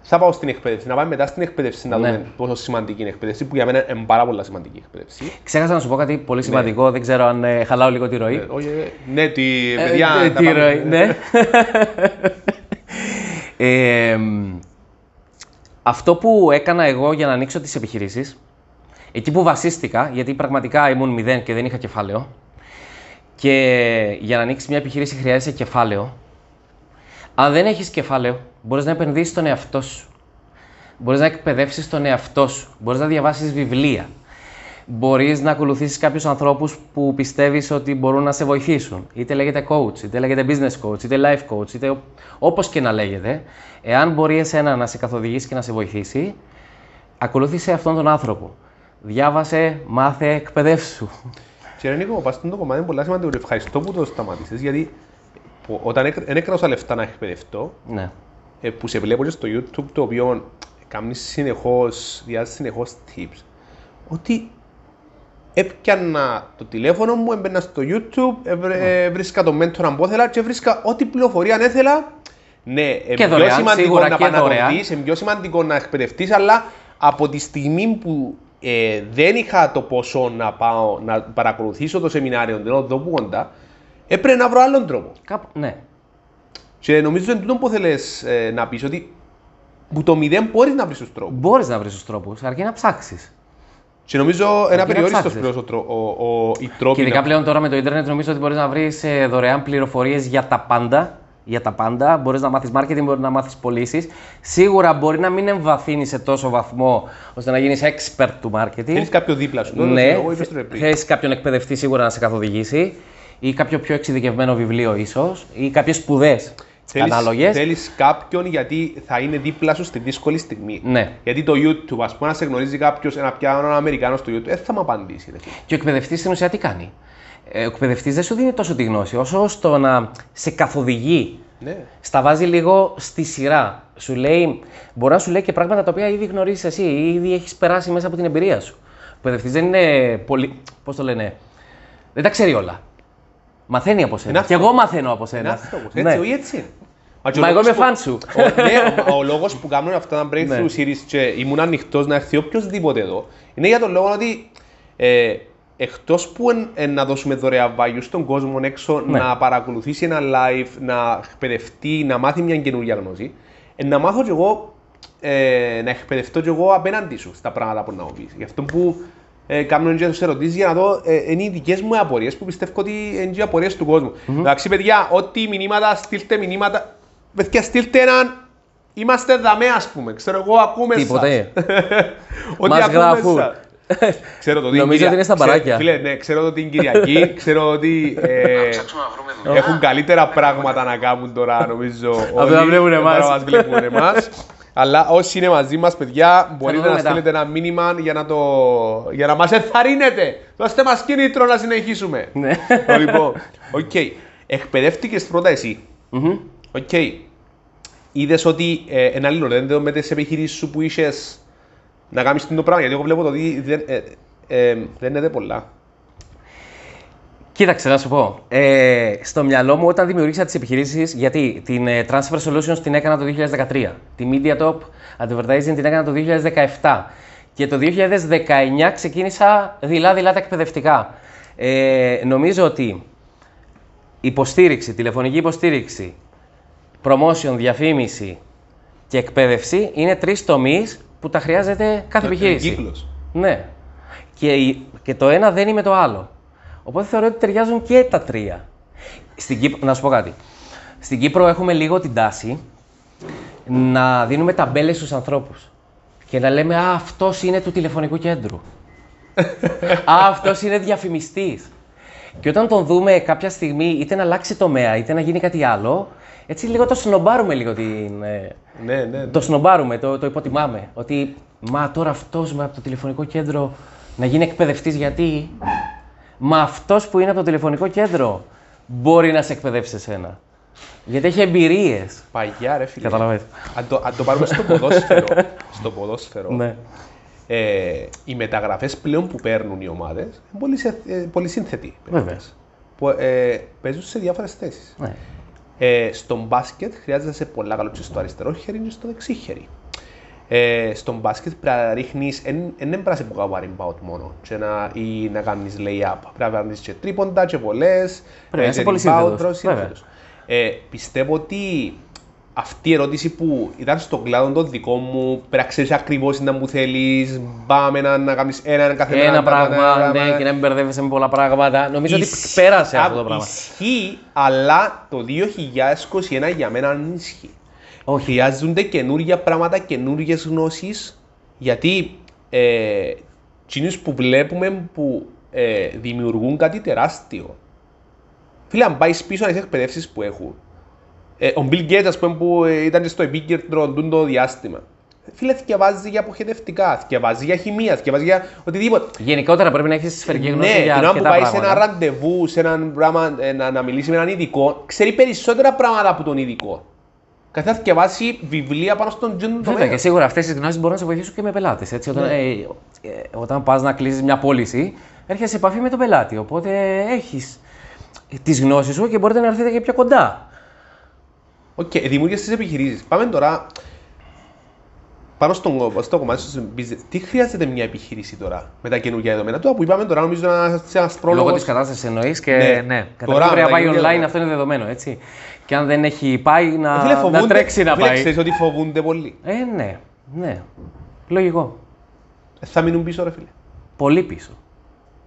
Θα πάω στην εκπαίδευση, να πάμε μετά στην εκπαίδευση να Ναι. δούμε πόσο σημαντική είναι η εκπαίδευση, που για μένα είναι πάρα πολύ σημαντική η εκπαίδευση. Ξέχασα να σου πω κάτι πολύ σημαντικό, δεν ξέρω αν ε, χαλάω λίγο τη ροή. Ε, όχι, ε, ναι, τη, Ε, παιδιά, ε, τα τη πάμε- ροή, ναι. Ε, μ, αυτό που έκανα εγώ για να ανοίξω τις επιχειρήσεις, εκεί που βασίστηκα, γιατί πραγματικά ήμουν μηδέν και δεν είχα κεφάλαιο, και για να ανοίξεις μια επιχείρηση χρειάζεσαι κεφάλαιο. Αν δεν έχεις κεφάλαιο, μπορείς να επενδύσεις στον εαυτό σου. Μπορείς να εκπαιδεύσεις τον εαυτό σου. Μπορείς να διαβάσεις βιβλία. Μπορείς να ακολουθήσεις κάποιους ανθρώπους που πιστεύεις ότι μπορούν να σε βοηθήσουν. Είτε λέγεται coach, είτε λέγεται business coach, είτε life coach, είτε ο- όπως και να λέγεται. Εάν μπορεί εσένα να σε καθοδηγήσει και να σε βοηθήσει, ακολούθησε αυτόν τον άνθρωπο. Διάβασε, μάθε, εκπαιδεύσου. Και ρε Νίκο, πας στο κομμάτι είναι πολύ σημαντικό. και Ευχαριστώ που το σταματήσεις, γιατί που- όταν έκ- δεν έκρανα λεφτά να εκπαιδευτώ, Ναι. Ε, που σε βλέπω και στο YouTube, το οποίο κάνει συνεχώς, διάζει συνεχώς tips, ότι έπιανα το τηλέφωνο μου, έμπαινα στο YouTube, έβρε- βρίσκα τον μέντορα που ήθελα και βρίσκα ό,τι πληροφορία αν ήθελα. Ναι, είναι πιο δωρεάν, σημαντικό σίγουρα να και δωρεάν. παναγωγείς, είναι πιο σημαντικό να εκπαιδευτείς, αλλά από τη στιγμή που ε, δεν είχα το ποσό να πάω να παρακολουθήσω το σεμινάριο την οδό που κοντά, έπρεπε να βρω άλλον τρόπο. Κάπου, ναι. Και νομίζω είναι τούτο που θέλεις ε, να πεις ότι που το μηδέν μπορείς να βρεις τους τρόπους. Μπορείς να βρεις τους τρόπους, αρκεί να ψάξεις. Και νομίζω ένα να περιόριστος ψάξεις. πλέον ο, τρό- ο, ο, οι τρόποι Και ειδικά να- πλέον τώρα με το ίντερνετ νομίζω ότι μπορείς να βρεις ε, δωρεάν πληροφορίες για τα πάντα. Για τα πάντα. Μπορείς να μάθεις marketing, μπορείς να μάθεις πωλήσεις. Σίγουρα μπορεί να μην εμβαθύνεις σε τόσο βαθμό ώστε να γίνεις expert του marketing. Θέλεις κάποιο δίπλα σου. ναι, εγώ είπες το ρε πριν. θέλεις κάποιον εκπαιδευτή σίγουρα να σε καθοδηγήσει ή κάποιο πιο εξειδικευμένο βιβλίο ίσως ή κάποιες σπουδές Θέλεις, ανάλογες. θέλεις κάποιον γιατί θα είναι δίπλα σου στη δύσκολη στιγμή. Ναι. Γιατί το YouTube, ας πούμε, να σε γνωρίζει κάποιος, ένα πιάνο έναν Αμερικάνο στο YouTube, δεν θα μου απαντήσει. Ρε. φίλε. Και ο εκπαιδευτής στην ουσία τι κάνει; Ε, Ο εκπαιδευτής δεν σου δίνει τόσο τη γνώση, όσο στο να σε καθοδηγεί. Ναι. Στα βάζει λίγο στη σειρά. Σου λέει, μπορεί να σου λέει και πράγματα τα οποία ήδη γνωρίζεις εσύ ή ήδη έχεις περάσει μέσα από την εμπειρία σου. Ο εκπαιδευτής δεν είναι πολύ. Πώς το λένε. Δεν τα ξέρει όλα. Μαθαίνει από σένα. Είναι Και αυτό. εγώ μαθαίνω από Είναι σένα. αυτό, Ναι. έτσι, όχι έτσι είναι. και ο Μα εγώ λόγος είμαι που- φαν σου. Ο, ναι, ο, ο λόγος που κάνουν αυτά τα breakthrough Ναι. series και ήμουν ανοιχτός να έρθει οποιοδήποτε εδώ είναι για τον λόγο ότι ε, εκτός που εν, εν να δώσουμε δωρεάν value στον κόσμο έξω Ναι. να παρακολουθήσει ένα live, να εκπαιδευτεί, να μάθει μια καινούργια γνώση, ε, να μάθω κι εγώ, ε, να εκπαιδευτώ κι εγώ απέναντι σου στα πράγματα που να μου πεις. Γι' αυτό που ε, κάνουν και τις ερωτήσεις για να δω, ε, είναι οι δικές μου απορίες που πιστεύω ότι είναι οι απορίες του κόσμου. Εντάξει παιδιά, ό,τι μηνύματα, στείλτε μηνύματα, παιδιά στείλτε έναν, είμαστε δαμέ ας πούμε, ξέρω εγώ ακούμε σας. Τίποτε. Ότι Μας ακούμε γράφουν. σας. Ξέρω το ότι Νομίζω Κυρια- ότι είναι στα ξέρω- μπαράκια. Φίλε, ναι, ξέρω ότι είναι Κυριακή, ξέρω ότι ε, έχουν καλύτερα πράγματα να κάνουν τώρα, νομίζω. Από το να βλέπουν εμάς. Τώρα μας βλέπουν εμάς. Αλλά όσοι είναι μαζί μας, παιδιά, μπορείτε δούμε να μετά. στείλετε ένα μήνυμα για να, το... για να μας ενθαρρύνετε. Δώστε μας κίνητρο να συνεχίσουμε. Ναι. λοιπόν, οκ. Εκπαιδεύτηκες πρώτα εσύ. Μμμ. Οκ. Είδες ότι ε, ένα αλληλένδετο με τις επιχειρήσεις σου που είχες να κάνεις το πράγμα, γιατί εγώ βλέπω το ότι δεν, ε, ε, δεν είναι πολλά. Κοίταξε, να σου πω. Ε, στο μυαλό μου, όταν δημιούργησα τις επιχειρήσεις, γιατί την ε, Transfer Solutions την έκανα το 2013, τη Mediatop Advertising την έκανα το 2017 και το 2019 ξεκίνησα δειλά-δειλά τα εκπαιδευτικά. Ε, νομίζω ότι υποστήριξη, τηλεφωνική υποστήριξη, promotion, διαφήμιση και εκπαίδευση είναι τρεις τομείς που τα χρειάζεται κάθε επιχείρηση. Κύκλος. Ναι. Και, η- και το ένα δεν είναι με το άλλο. Οπότε θεωρώ ότι ταιριάζουν και τα τρία. Στην Κύπρο, να σου πω κάτι. Στην Κύπρο έχουμε λίγο την τάση να δίνουμε ταμπέλες στους ανθρώπους. Και να λέμε «Α, αυτός είναι του τηλεφωνικού κέντρου». «Α, αυτός είναι διαφημιστής». Και όταν τον δούμε κάποια στιγμή είτε να αλλάξει τομέα είτε να γίνει κάτι άλλο, έτσι λίγο το σνομπάρουμε λίγο την, ε, Ναι, ναι. ναι. το σνομπάρουμε, το, το υποτιμάμε. Ότι μα τώρα αυτός από το τηλεφωνικό κέντρο να γίνει εκπαιδευτής γιατί; Μα αυτός που είναι από το τηλεφωνικό κέντρο μπορεί να σε εκπαιδεύσει εσένα. Γιατί έχει εμπειρίες. Παγιά ρε φίλε. Καταλαβαίνετε. Αν το, αν το πάρουμε στο ποδόσφαιρο, στο ποδόσφαιρο Ναι. ε, οι μεταγραφές πλέον που παίρνουν οι ομάδες είναι πολύ, σε, ε, πολύ σύνθετοι. Βέβαια. Που, ε, παίζουν σε διάφορες θέσεις. Ναι. Ε, στον μπάσκετ χρειάζεται να είσαι πολλά καλό και στο αριστερό χέρι και στο δεξί χέρι. Ε, στον μπάσκετ πρέπει να ρίχνεις, δεν είναι πρέπει να σε βγάλει out μόνο και να, ή να κάνεις lay-up. Πρέπει να κάνεις και τρίποντα και βολές, Πρέπει να είσαι και πολύ rebound, σύνθετος, τρως, βέβαια. σύνθετος. Ε, πιστεύω ότι αυτή η ερώτηση που ήταν στον κλάδο το δικό μου, πρέπει να ξέρεις ακριβώς τι να μου θέλεις, πάμε να, να κάνεις ένα καθένα Ένα πράγμα, πράγμα, ένα ναι, και να μην μπερδεύεσαι με πολλά πράγματα. Νομίζω ότι Ισ- πέρασε αυτό Α, το πράγμα. Ισχύει, αλλά το 2021 για μένα δεν ισχύει. Όχι. Χρειάζονται καινούργια πράγματα, καινούργιε γνώσεις, γιατί ε, εκείνους που βλέπουμε που ε, δημιουργούν κάτι τεράστιο. Φίλε, αν πάεις πίσω στις εκπαιδεύσεις που έχουν. Ε, ο Bill Gates, ας πούμε, που ε, ήταν στο επίκεντρο τούτο το διάστημα. Φίλε, θυκευάζει για αποχετευτικά, θυκευάζει για χημεία, θυκευάζει για οτιδήποτε. Γενικότερα πρέπει να έχεις σφαιρική γνώση Ναι, για την ώρα που αρκετά πάει σε ένα πράγματα. ραντεβού, σε έναν πράγμα, ε, να, να μιλήσει με έναν ειδικό, ξέρει περισσότερα πράγματα από τον ειδικό. Καθώς θα διαβάσει βιβλία πάνω στον τζιν Βέβαια τομέα. και σίγουρα αυτές οι γνώσεις μπορούν να σε βοηθήσουν και με πελάτες. Όταν, Ναι. ε, ε, όταν πας να κλείσεις μια πώληση, έρχεσαι σε επαφή με τον πελάτη. Οπότε έχεις τις γνώσεις σου και μπορείτε να έρθετε και πιο κοντά. OK, okay, δημιούργησε τις επιχειρήσεις. Πάμε τώρα πάνω στον, στο κομμάτι του business. Τι χρειάζεται μια επιχείρηση τώρα με τα καινούργια δεδομένα; Τώρα που είπαμε τώρα, νομίζω να είσαι ένας πρόλογο. Λόγω της κατάστασης εννοείς και Ναι. ναι, Τώρα, καταρχήν πρέπει να πάει με τα online, καινούργια- αυτό είναι δεδομένο. Έτσι. Και αν δεν έχει πάει, να, Φίλε, να φοβούνται- τρέξει να φίλε, πάει. Ξέρεις ότι φοβούνται πολύ. Ε, ναι, ναι. Λογικό. Ε, Θα μείνουν πίσω, ρε φίλε. Πολύ πίσω.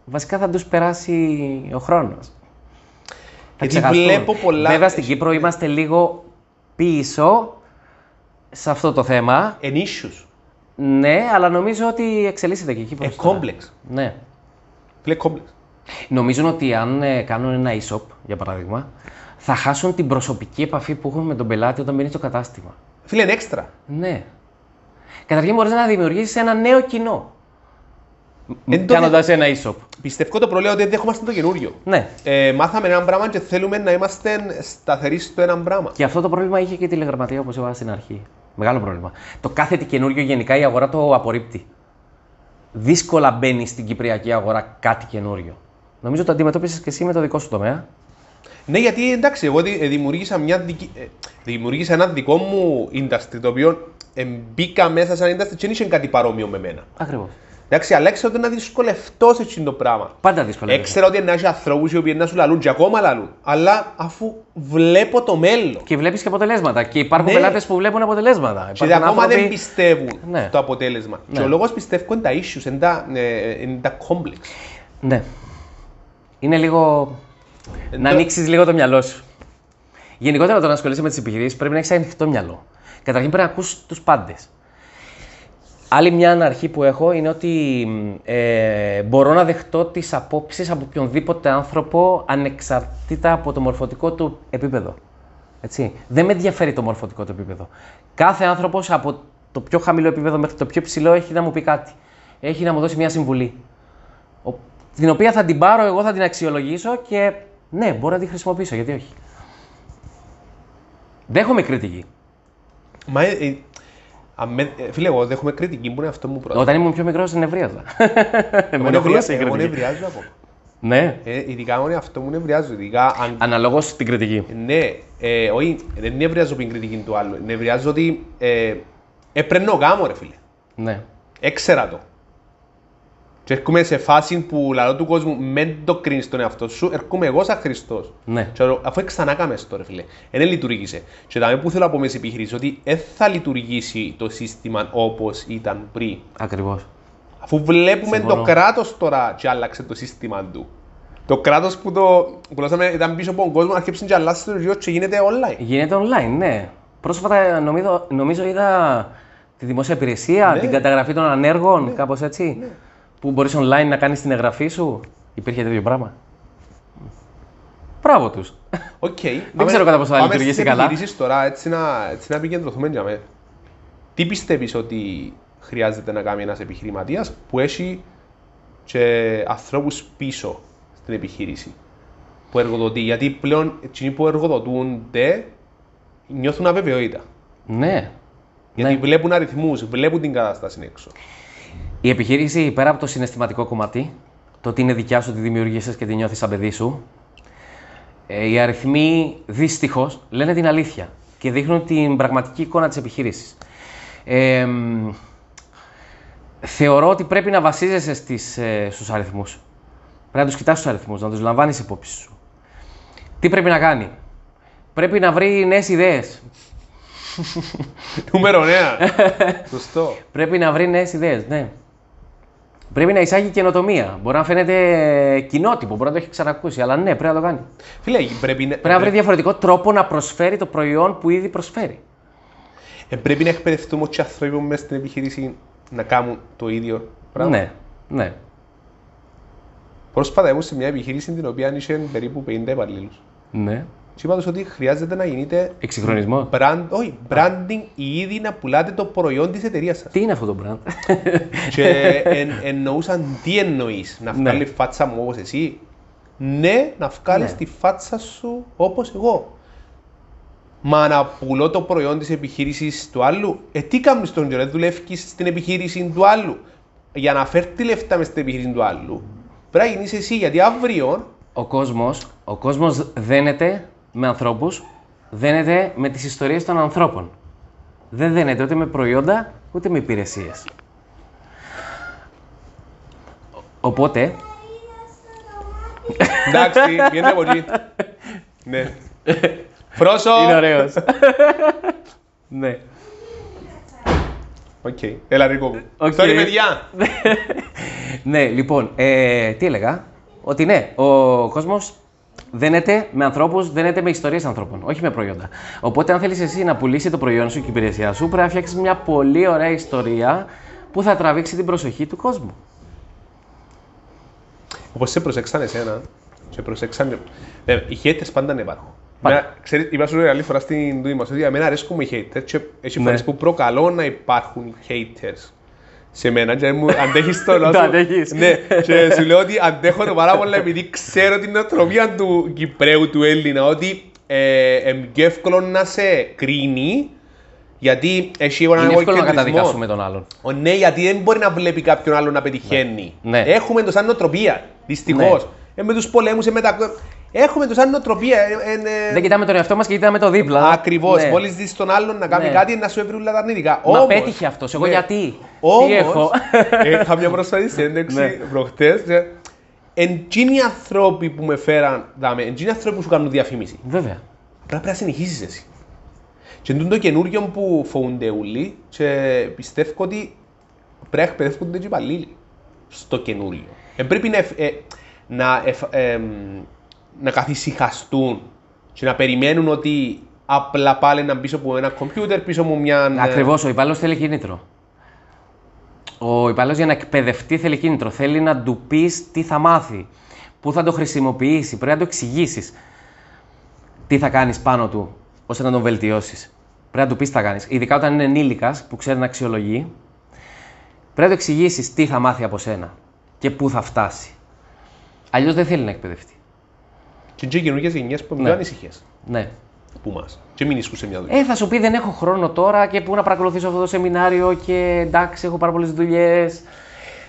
Βασικά θα τους περάσει ο χρόνος. Γιατί βλέπω πολλά. Βέβαια στην Κύπρο είμαστε λίγο πίσω σε αυτό το θέμα. Εν issues. Ναι, αλλά νομίζω ότι εξελίσσεται και εκεί Ε, προς τώρα. complex. Ναι. Φίλε, complex. Νομίζουν ότι αν ε, κάνουν ένα e-shop, για παράδειγμα, θα χάσουν την προσωπική επαφή που έχουν με τον πελάτη όταν μπαίνει στο κατάστημα. Φίλε, είναι έξτρα. Ναι. Καταρχήν μπορείς να δημιουργήσεις ένα νέο κοινό. Εν το Κάνοντας ένα e-shop. Πιστεύω το πρόβλημα ότι δεν δεχόμαστε το καινούριο. Ναι. Ε, μάθαμε ένα πράγμα και θέλουμε να είμαστε σταθεροί στο ένα πράγμα. Και αυτό το πρόβλημα είχε και η τηλεγραμματεία όπως είπα στην αρχή. Μεγάλο πρόβλημα. Το κάθε τι καινούριο γενικά η αγορά το απορρίπτει. Δύσκολα μπαίνει στην κυπριακή αγορά κάτι καινούριο. Νομίζω το αντιμετώπισες και εσύ με το δικό σου τομέα. Ναι, γιατί εντάξει, εγώ δη- ε, δημιούργησα, μια δική, ε, δημιούργησα ένα δικό μου industry το οποίο ε, μπήκα μέσα σε ένα industry και δεν είχε κάτι παρόμοιο με μένα. Ακριβώς. Εντάξει, αλλά έξερα ότι να δυσκολευτώς σε εκείνο το πράγμα. Πάντα δύσκολα. Έξερα ότι να έχεις ανθρώπους οι οποίοι να σου λαλούν και ακόμα λαλούν. Αλλά αφού βλέπω το μέλλον. Και βλέπεις και αποτελέσματα. Και υπάρχουν Ναι. πελάτες που βλέπουν αποτελέσματα. Και Υπάρχουν ακόμα άνθρωποι- δεν πιστεύουν Ναι. το αποτέλεσμα. Και ο λόγος πιστεύω είναι τα issues, είναι τα, ε, είναι τα complex. Ναι. Είναι λίγο. Ε, να το- ανοίξεις λίγο το μυαλό σου. Γενικότερα, όταν ασχολείσαι με τις επιχειρήσεις, πρέπει να έχεις ανοιχτό μυαλό. Καταρχήν πρέπει να ακούσει τους πάντες. Άλλη μια αρχή που έχω είναι ότι ε, μπορώ να δεχτώ τις απόψεις από οποιονδήποτε άνθρωπο ανεξαρτήτα από το μορφωτικό του επίπεδο. Έτσι. Δεν με ενδιαφέρει το μορφωτικό του επίπεδο. Κάθε άνθρωπος από το πιο χαμηλό επίπεδο μέχρι το πιο ψηλό έχει να μου πει κάτι. Έχει να μου δώσει μια συμβουλή. Ο- την οποία θα την πάρω εγώ, θα την αξιολογήσω και ναι, μπορώ να τη χρησιμοποιήσω. Γιατί όχι. Δέχομαι κριτική. Μα, ε, ε, αμέ, ε, φίλε, εγώ δέχομαι κριτική που είναι αυτό μου πρώτα. Όταν ήμουν πιο μικρός, νευρίαζα. Με Εγώ ενοχλούσε η νευριάζω- Εγώ κριτική. νευριάζω ακόμα. Ναι. Ε, ειδικά μόνο αυτό μου νευριάζω. Ειδικά αν Αναλόγως στην κριτική. Ναι, ε, όχι, δεν νευριάζω από την κριτική του άλλου. Νευριάζω ότι ε, έπαιρνε ο γάμο, ρε φίλε. Ναι. Έξερα το. Και έρχομαι σε φάση που λαλό του κόσμου μεν το κρίνεις τον εαυτό σου, έρχομαι εγώ σαν Χριστός. Ναι. Και λέω, αφού ξανά κάμε το ρε φίλε, δεν λειτουργήσε. Και τα που θέλω από μέσα επιχειρήσεις ότι δεν θα λειτουργήσει το σύστημα όπως ήταν πριν. Ακριβώς. Αφού βλέπουμε Συμφωνώ. το κράτος τώρα και άλλαξε το σύστημα του. Το κράτος που το που λάσαμε, ήταν πίσω από τον κόσμο, άρχεψε και αλλάσσει το γιο και γίνεται online. Γίνεται online, ναι. Πρόσφατα νομίζω, νομίζω είδα τη δημόσια υπηρεσία, Ναι. την καταγραφή των ανέργων, κάπως έτσι. Που μπορείς online να κάνεις την εγγραφή σου. Υπήρχε τέτοιο πράγμα; Μπράβο τους. Οκ. Δεν ξέρω κατά πόσο θα λειτουργήσει καλά. Πάμε στις τώρα, έτσι να, έτσι να επικεντρωθούμε για μένα. Τι πιστεύεις ότι χρειάζεται να κάνει ένας επιχειρηματίας που έχει και ανθρώπους πίσω στην επιχείρηση που εργοδοτεί; Γιατί πλέον εκείνοι που εργοδοτούνται νιώθουν αβεβαιότητα. Ναι. Γιατί Ναι. βλέπουν αριθμούς, βλέπουν την κατάσταση έξω. Η επιχείρηση πέρα από το συναισθηματικό κομμάτι, το ότι είναι δικιά σου, τη δημιούργησες και τη νιώθεις σαν παιδί σου, ε, οι αριθμοί δυστυχώς λένε την αλήθεια και δείχνουν την πραγματική εικόνα της επιχείρησης. Ε, μ, θεωρώ ότι πρέπει να βασίζεσαι στις, ε, στους αριθμούς. Πρέπει να τους κοιτάς τους αριθμούς, να τους λαμβάνεις υπόψη σου. Τι πρέπει να κάνει; Πρέπει να βρει νέες ιδέες. Νούμερο 9. Σωστό. Πρέπει να βρει νέες ιδέες, ναι. Πρέπει να εισάγει καινοτομία. Μπορεί να φαίνεται κοινότυπο, μπορεί να το έχει ξανακούσει, αλλά ναι, πρέπει να το κάνει. Φίλε, πρέπει, να- Πρέπει να βρει διαφορετικό τρόπο να προσφέρει το προϊόν που ήδη προσφέρει. ε, πρέπει να εκπαιδευτούμε και άνθρωποι που μέσα στην επιχείρηση να κάνουν το ίδιο πράγμα. Ναι, ναι. Πρόσφατα ήμουν σε μια επιχείρηση την οποία είχε περίπου 50 υπαλλήλους. ναι. Και είπα τους ότι χρειάζεται να γίνετε Εξυγχρονισμό. brand, όχι, branding ή ήδη να πουλάτε το προϊόν της εταιρείας σας. Τι είναι αυτό το brand; και εν, εννοούσαν τι εννοείς, να Ναι. βγάλει φάτσα μου όπως εσύ. Ναι, να βγάλεις Ναι. τη φάτσα σου όπως εγώ. Μα να πουλώ το προϊόν της επιχείρησης του άλλου. Ε, τι κάνεις τον καιρό, δουλεύεις στην επιχείρηση του άλλου. Για να φέρεις λεφτά μες στην επιχείρηση του άλλου. Πρέπει να γίνεις εσύ, γιατί αύριο ο κόσμος, ο κόσμος δένεται με ανθρώπους, δένεται με τις ιστορίες των ανθρώπων. Δεν δένεται ούτε με προϊόντα, ούτε με υπηρεσίες. Ο- Οπότε, Εντάξει, βγαίνει από εκεί. ναι. Φρόσο! Είναι ωραίος. ναι. Οκ, έλα Ρίκο μου. OK. Sorry παιδιά. ναι, λοιπόν, ε, τι έλεγα; Ότι ναι, ο κόσμος δένεται με ανθρώπους, δένεται με ιστορίες ανθρώπων, όχι με προϊόντα. Οπότε, αν θέλεις εσύ να πουλήσει το προϊόν σου και η υπηρεσία σου, πρέπει να φτιάξεις μια πολύ ωραία ιστορία που θα τραβήξει την προσοχή του κόσμου. Όπως σε προσέξαν εσένα, σε προσέξαν... Ε, οι haters πάντα να υπάρχουν. Πάντα. Εμένα, Ξέρεις, είπα σου άλλη φορά στην δούη μας ότι εμένα αρέσκουν οι haters και έχει Ναι. φορές που προκαλώ να υπάρχουν haters σε μένα και μου αντέχεις το λόγο Το σου. αντέχεις. Ναι, και σου λέω ότι αντέχω το πάρα πολύ επειδή ξέρω την νοοτροπία του Κυπρέου, του Έλληνα, ότι ε, ε, πιο εύκολο να σε κρίνει γιατί έχει έναν Είναι εύκολο να εγωκεντρισμό. καταδικάσουμε τον άλλον. Ο, ναι, γιατί δεν μπορεί να βλέπει κάποιον άλλο να πετυχαίνει. Ναι. Έχουμε το σαν νοοτροπία. Δυστυχώς. Ναι. Ε, με τους πολέμους, ε, με τα... Έχουμε το σαν νοοτροπία. Ε, ε, Δεν κοιτάμε τον εαυτό μας και κοιτάμε το δίπλα. Ακριβώς. Ναι. Μόλις δεις τον άλλον να κάνει Ναι. κάτι, να σου έβρει όλα τα αρνητικά. Μα Όμως- πέτυχε αυτός, εγώ Ναι. γιατί; Όμως, Τι έχω; ε, είχα μια πρόσφατη συνέντευξη Ναι. προχτές. και Εντζίνοι άνθρωποι που με φέραν, δάμε, εντζίνοι άνθρωποι που σου κάνουν διαφήμιση. Βέβαια. Πρέπει να συνεχίσει εσύ. Και είναι το καινούριο που φοβούνται όλοι και πιστεύω ότι πρέπει να εκπαιδεύονται και οι υπαλλήλοι στο καινούριο. Ε, πρέπει να, εφ- ε, να, εφ- εμ, να καθησυχαστούν και να περιμένουν ότι απλά πάλι να πίσω από ένα κομπιούτερ, πίσω από μια... ε, Ακριβώς, ο υπάλληλος θέλει κίνητρο. Ο υπάλληλος για να εκπαιδευτεί θέλει κίνητρο. Θέλει να του πεις τι θα μάθει, πού θα το χρησιμοποιήσει, πρέπει να το εξηγήσεις. Τι θα κάνεις πάνω του ώστε να τον βελτιώσεις. Πρέπει να του πεις τι θα κάνεις. Ειδικά όταν είναι ενήλικας που ξέρει να αξιολογεί, πρέπει να του εξηγήσεις τι θα μάθει από σένα και πού θα φτάσει. Αλλιώς δεν θέλει να εκπαιδευτεί. Και είναι καινούργιες γενιές που έχουν Ναι. πιο ανησυχίες Ναι. που μας. Και μην ίσκουν σε μια δουλειά. Ε, θα σου πει δεν έχω χρόνο τώρα και πού να παρακολουθήσω αυτό το σεμινάριο και εντάξει, έχω πάρα πολλές δουλειές.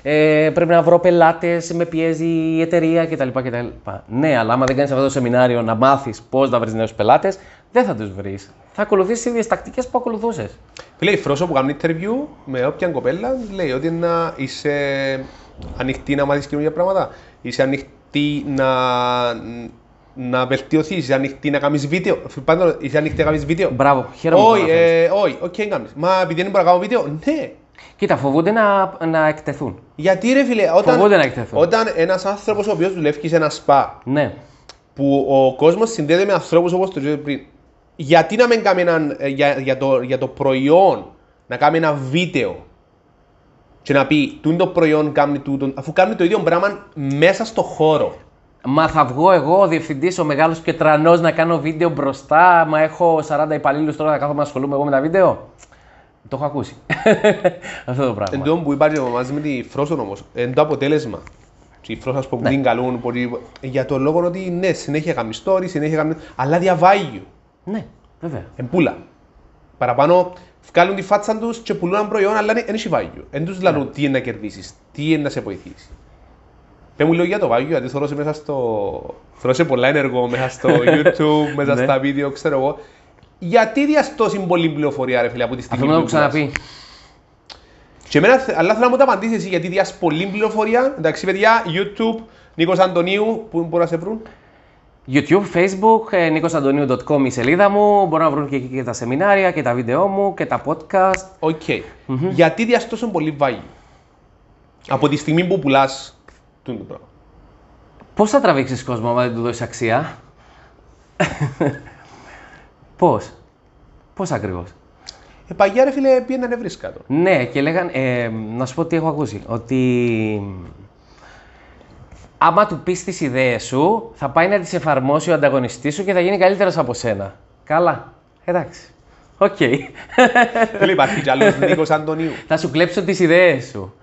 Ε, πρέπει να βρω πελάτες, με πιέζει η εταιρεία κτλ. κτλ. Ναι, αλλά άμα δεν κάνεις αυτό το σεμινάριο να μάθεις πώς να βρεις νέους πελάτες, δεν θα τους βρεις. Θα ακολουθήσεις τις ίδιες τακτικές που ακολουθούσες. Φίλε, η Φρόσο που κάνει interview με όποια κοπέλα λέει ότι να είσαι ανοιχτή να μάθεις καινούργια πράγματα. Είσαι ανοιχτή να, να βελτιωθείς, είσαι ανοιχτή να κάνεις βίντεο. Πάντα είσαι ανοιχτή να κάνεις βίντεο. Μπράβο, χαίρομαι που το Όχι, αναφέρεις. ε, όχι, οκ, δεν κάνεις. Μα επειδή δεν μπορώ να κάνω βίντεο, ναι. Κοίτα, φοβούνται να, να εκτεθούν. Γιατί ρε φίλε, όταν, Φοβούνται να εκτεθούν. όταν ένας άνθρωπος ο οποίος δουλεύει σε ένα σπα, Ναι. που ο κόσμος συνδέεται με ανθρώπους όπως το είπα πριν, γιατί να μην κάνει έναν, ε, για, για, το, για το προϊόν, να κάνει ένα βίντεο και να πει τούτο το προϊόν κάνει τούτο, αφού κάνει το ίδιο πράγμα μέσα στο χώρο. Μα θα βγω εγώ, ο διευθυντής, ο μεγάλος και τρανός, να κάνω βίντεο μπροστά. Μα έχω 40 υπαλλήλους τώρα να κάθομαι να ασχολούμαι εγώ με τα βίντεο. Το έχω ακούσει. Αυτό το πράγμα. Εν τω που είπα και μαζί με τη Φρόσον όμως, εν το αποτέλεσμα. Και η Φρόσον ας πούμε Ναι. την καλούν, πολύ, για το λόγο ότι ναι, συνέχεια κάνει story, συνέχεια κάνει, αλλά διαβάγει. Ναι, βέβαια. Εμπούλα. Παραπάνω βγάλουν τη φάτσα τους και πουλούν ένα προϊόν, αλλά δεν έχει value. Δεν τους Ναι. λένε τι είναι να κερδίσεις, τι είναι να σε βοηθήσει. Πες μου λίγο για το value, γιατί θέλω σε μέσα στο. Θέλω σε πολλά ενεργό μέσα στο YouTube, μέσα Ναι. στα βίντεο, ξέρω εγώ. Γιατί δίας τόση πολλή πληροφορία, ρε φίλε, από τη στιγμή Αυτό να το που πουλάς. ξαναπεί. Και εμένα, θε- αλλά θέλω να μου το απαντήσεις εσύ, γιατί δίας πολλή πληροφορία. Εντάξει, παιδιά, YouTube, Νίκος Αντωνίου, πού μπορεί να σε βρουν; YouTube, Facebook, ε, nikosantoniou.com η σελίδα μου. Μπορούν να βρουν και εκεί και τα σεμινάρια και τα βίντεό μου και τα podcast. OK. Γιατί δίας τόσο πολύ value. Από τη στιγμή που πουλάς το πράγμα; Πώς θα τραβήξεις κόσμο άμα δεν του δώσεις αξία; Πώς; Πώς ακριβώς; Ε, παγιά ρε φίλε, πήγαινε να βρεις κάτω. Ναι, και λέγαν, ε, να σου πω τι έχω ακούσει. Ότι άμα του πεις τις ιδέες σου, θα πάει να τις εφαρμόσει ο ανταγωνιστής σου και θα γίνει καλύτερος από σένα. Καλά. Εντάξει. Οκ. Φίλε, υπάρχει κι άλλος Νίκος Αντωνίου. θα σου κλέψω τις ιδέες σου.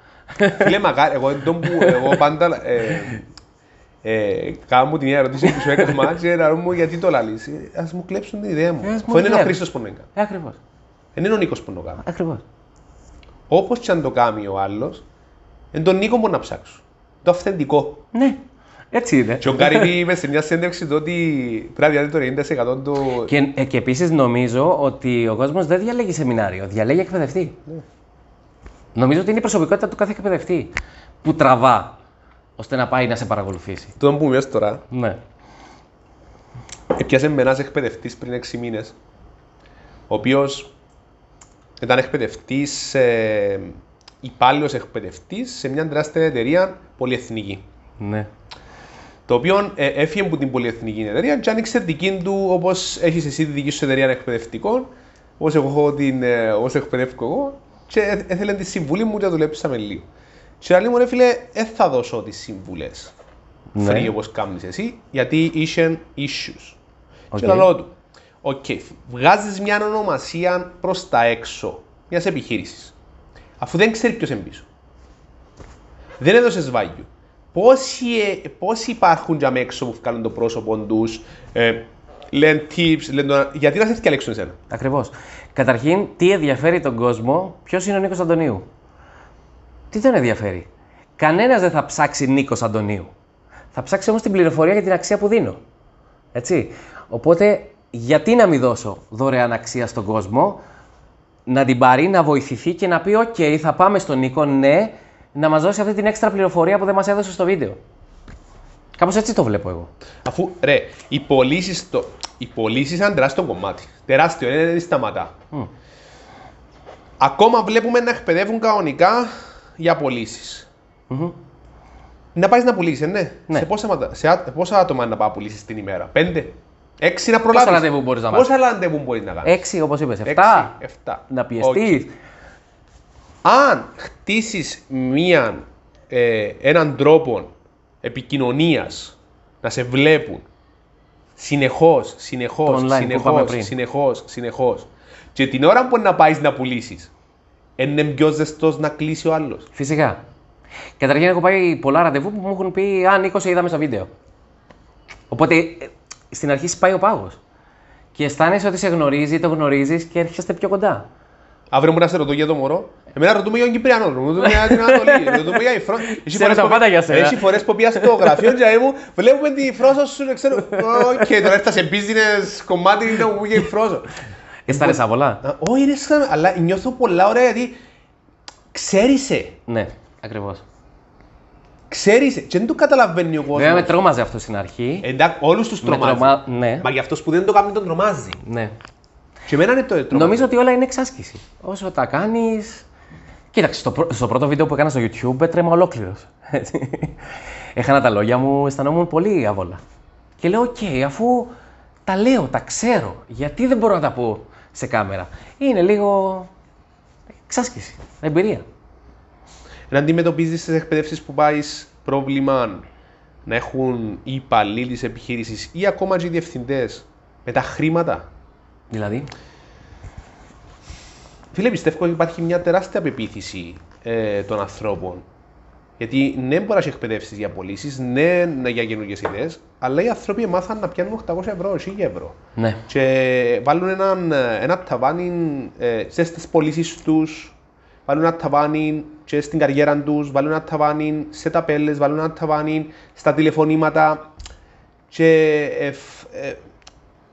Φίλε, μακάρι, εγώ, τον που, εγώ πάντα ε, ε, κάνω μου την ίδια ερώτηση που σου έκανα και να μου γιατί το λαλείς. Ε, Ας μου κλέψουν την ιδέα μου. Ε, ας μου Αφού είναι ο κλέψουν. Χρήστος που το έκανε. Ε, ακριβώς. Δεν είναι ο Νίκος που το κάνει. Ακριβώς. Όπως και αν το κάνει ο άλλος, είναι τον Νίκο που να ψάξω. Το αυθεντικό. Ναι. Έτσι είναι. Και ο Γκάρι είπε σε μια συνέντευξη το ότι πρέπει να διαλύει το 90% του... Και, ε, και επίσης νομίζω ότι ο κόσμος δεν διαλέγει σεμινάριο, διαλέγει εκπαιδευτή. Νομίζω ότι είναι η προσωπικότητα του κάθε εκπαιδευτή που τραβά ώστε να πάει να σε παρακολουθήσει. Το που μου είπες τώρα, Ναι. Επιάσε με ένας εκπαιδευτής πριν 6 μήνες, ο οποίος ήταν εκπαιδευτής, ε, υπάλληλος εκπαιδευτής σε μια τεράστια εταιρεία πολυεθνική. Ναι. Το οποίο ε, έφυγε από την πολυεθνική εταιρεία και άνοιξε δική του όπως έχεις εσύ τη δική σου εταιρεία εκπαιδευτικών, όπως εγώ έχω την, ε, όπως εκπαιδεύω εγώ και ε- ήθελε τη συμβουλή μου και δουλέψαμε λίγο. Και λέει μου ρε φίλε, δεν θα δώσω τις συμβουλές Ναι. free όπως κάνεις εσύ, γιατί είχε issues. OK. Και λέω του, οκ, βγάζεις μια ονομασία προς τα έξω μιας επιχείρησης, αφού δεν ξέρει ποιος είναι πίσω. Δεν έδωσες value. Πόσοι, ε, πόσοι υπάρχουν για έξω που βγάλουν το πρόσωπο τους, ε, λένε tips, λένε το, γιατί να σε διαλέξουν εσένα. Ακριβώς. Καταρχήν, τι ενδιαφέρει τον κόσμο, ποιος είναι ο Νίκος Αντωνίου; Τι τον ενδιαφέρει; Κανένας δεν θα ψάξει Νίκος Αντωνίου. Θα ψάξει όμως την πληροφορία για την αξία που δίνω. Έτσι. Οπότε, γιατί να μην δώσω δωρεάν αξία στον κόσμο, να την πάρει, να βοηθηθεί και να πει: Οκ, θα πάμε στον Νίκο, ναι, να μας δώσει αυτή την έξτρα πληροφορία που δεν μας έδωσε στο βίντεο. Κάπως έτσι το βλέπω εγώ. Αφού, ρε, οι πωλήσεις το, οι πωλήσεις είναι ένα τεράστιο κομμάτι. Τεράστιο, δεν δεν σταματά. Ακόμα βλέπουμε να εκπαιδεύουν κανονικά για πωλήσεις. Μμμ. Να πάεις να πουλήσεις, ναι. Ναι. Σε, πόσα, ματα- σε α- πόσα άτομα να πάει να πουλήσεις την ημέρα, πέντε; Έξι να προλάβεις; ραντεβού μπορείς να Πόσα ραντεβού μπορείς να κάνεις; Έξι, όπως είπες, Έξι, εφτά. εφτά. Να πιεστείς. αν χτίσεις μία, ε, έναν τρόπο επικοινωνίας να σε βλέπουν συνεχώς, συνεχώς, Το online που είπαμε συνεχώς, πριν. συνεχώς, συνεχώς Και την ώρα που να πάεις να πουλήσεις, είναι πιο ζεστό να κλείσει ο άλλος. Φυσικά. Καταρχήν έχω πάει πολλά ραντεβού που μου έχουν πει Α, Νίκος, σε είδαμε στο βίντεο. Οπότε ε, στην αρχή σπάει ο πάγος. Και αισθάνεσαι ότι σε γνωρίζει, το γνωρίζεις και έρχεστε πιο κοντά. Αύριο μου να σε ρωτώ για το μωρό. Εμένα ρωτούμε για τον Κυπριανό, ρωτούμε για την Ανατολή, ρωτούμε για η Φρόσο. Ξέρω τα πάντα για σένα. Έχει φορές που πήγα στο γραφείο και μου βλέπουμε τη Φρόσο σου, δεν ξέρω. Και τώρα έφτασε business κομμάτι να μου για η Φρόσο. Αισθάνεσαι πολλά. Α, Όχι, είναι σαν, αλλά νιώθω πολλά ωραία γιατί ξέρεις σε, Ναι, ακριβώς. ξέρεις σε και δεν το καταλαβαίνει ο κόσμος. Βέβαια με τρόμαζε αυτό στην αρχή. Εντάξει, όλους τους Με τρομάζει. τρομα- ναι. Μα για αυτός που δεν το κάνει τον τρομάζει. Ναι. Και εμένα είναι το τρομάζει. Νομίζω ότι όλα είναι εξάσκηση. Όσο τα κάνεις. Κοίταξε, στο, πρω- στο πρώτο βίντεο που έκανα στο YouTube έτρεμα ολόκληρος. Έχανα τα λόγια μου, αισθανόμουν πολύ άβολα. Και λέω, οκ, αφού τα λέω, τα ξέρω, γιατί δεν μπορώ να τα πω σε κάμερα. Είναι λίγο εξάσκηση, εμπειρία. Να αντιμετωπίζεις στις εκπαιδεύσεις που πάεις πρόβλημα να έχουν οι υπαλλήλοι της επιχείρησης ή ακόμα και οι διευθυντές με τα χρήματα; Δηλαδή, Φίλε, πιστεύω ότι υπάρχει μια τεράστια πεποίθηση ε, των ανθρώπων. Γιατί ναι, μπορείς να έχεις εκπαιδεύσεις για πωλήσει, ναι, ναι, για καινούργιες ιδέες, αλλά οι άνθρωποι μάθαν να πιάνουν 800 ευρώ, 1000 ευρώ. ναι. Και βάλουν έναν, ένα ταβάνι ε, και στις πωλήσεις τους, βάλουν ένα ταβάνι και στην καριέρα τους, βάλουν ένα ταβάνι σε ταπέλες, βάλουν ένα ταβάνι στα τηλεφωνήματα και ε, φ- ε,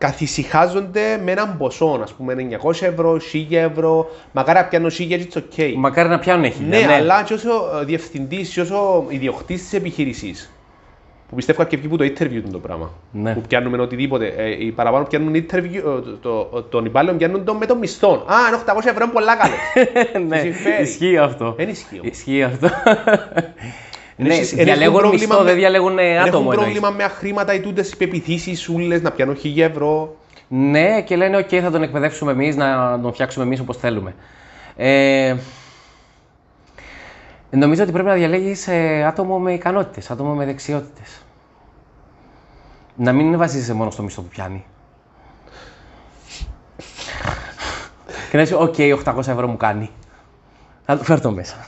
καθησυχάζονται με έναν ποσό, ας πούμε 900 ευρώ, 1000 ευρώ, μακάρι να πιάνω 1000 it's okay. Μακάρι να πιάνουν έχει. Ναι, αλλά και όσο διευθυντής και όσο ιδιοκτήτης της επιχείρησης. Που πιστεύω και που το interview είναι το πράγμα. Ναι. Που πιάνουμε οτιδήποτε. Ε, οι παραπάνω πιάνουν interview, ε, το, το, τον υπάλληλο πιάνουν τον με τον μισθό. Α, είναι 800 ευρώ είναι πολλά καλό. ναι, συμφέρει. ισχύει αυτό. Δεν ισχύει όμως. Ισχύει αυτό. ναι, Έχεις- έχουν διαλέγουν πρόβλημα μισθό, με- δεν διαλέγουν ε, Έχουν άτομο. εννοείς. πρόβλημα με χρήματα ή τούτε πεπιθήσεις σούλες να πιάνουν 1000 ευρώ. Ναι, και λένε: OK, θα τον εκπαιδεύσουμε εμείς, να τον φτιάξουμε εμείς όπως θέλουμε. Ε, νομίζω ότι πρέπει να διαλέγεις άτομο με ικανότητες, άτομο με δεξιότητες. Να μην βασίζεσαι μόνο στο μισθό που πιάνει. και να είσαι: OK, 800 ευρώ μου κάνει. Θα το φέρω το μέσα.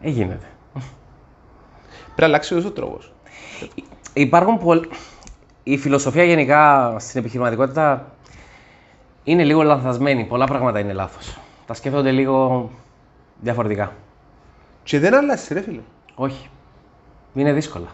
Ε, γίνεται. Πρέπει να αλλάξει ο τρόπος. Υπάρχουν πολλ... Η φιλοσοφία γενικά στην επιχειρηματικότητα είναι λίγο λανθασμένη. Πολλά πράγματα είναι λάθος. Τα σκέφτονται λίγο διαφορετικά. Και δεν αλλάζει, ρε φίλε. Όχι. Είναι δύσκολα.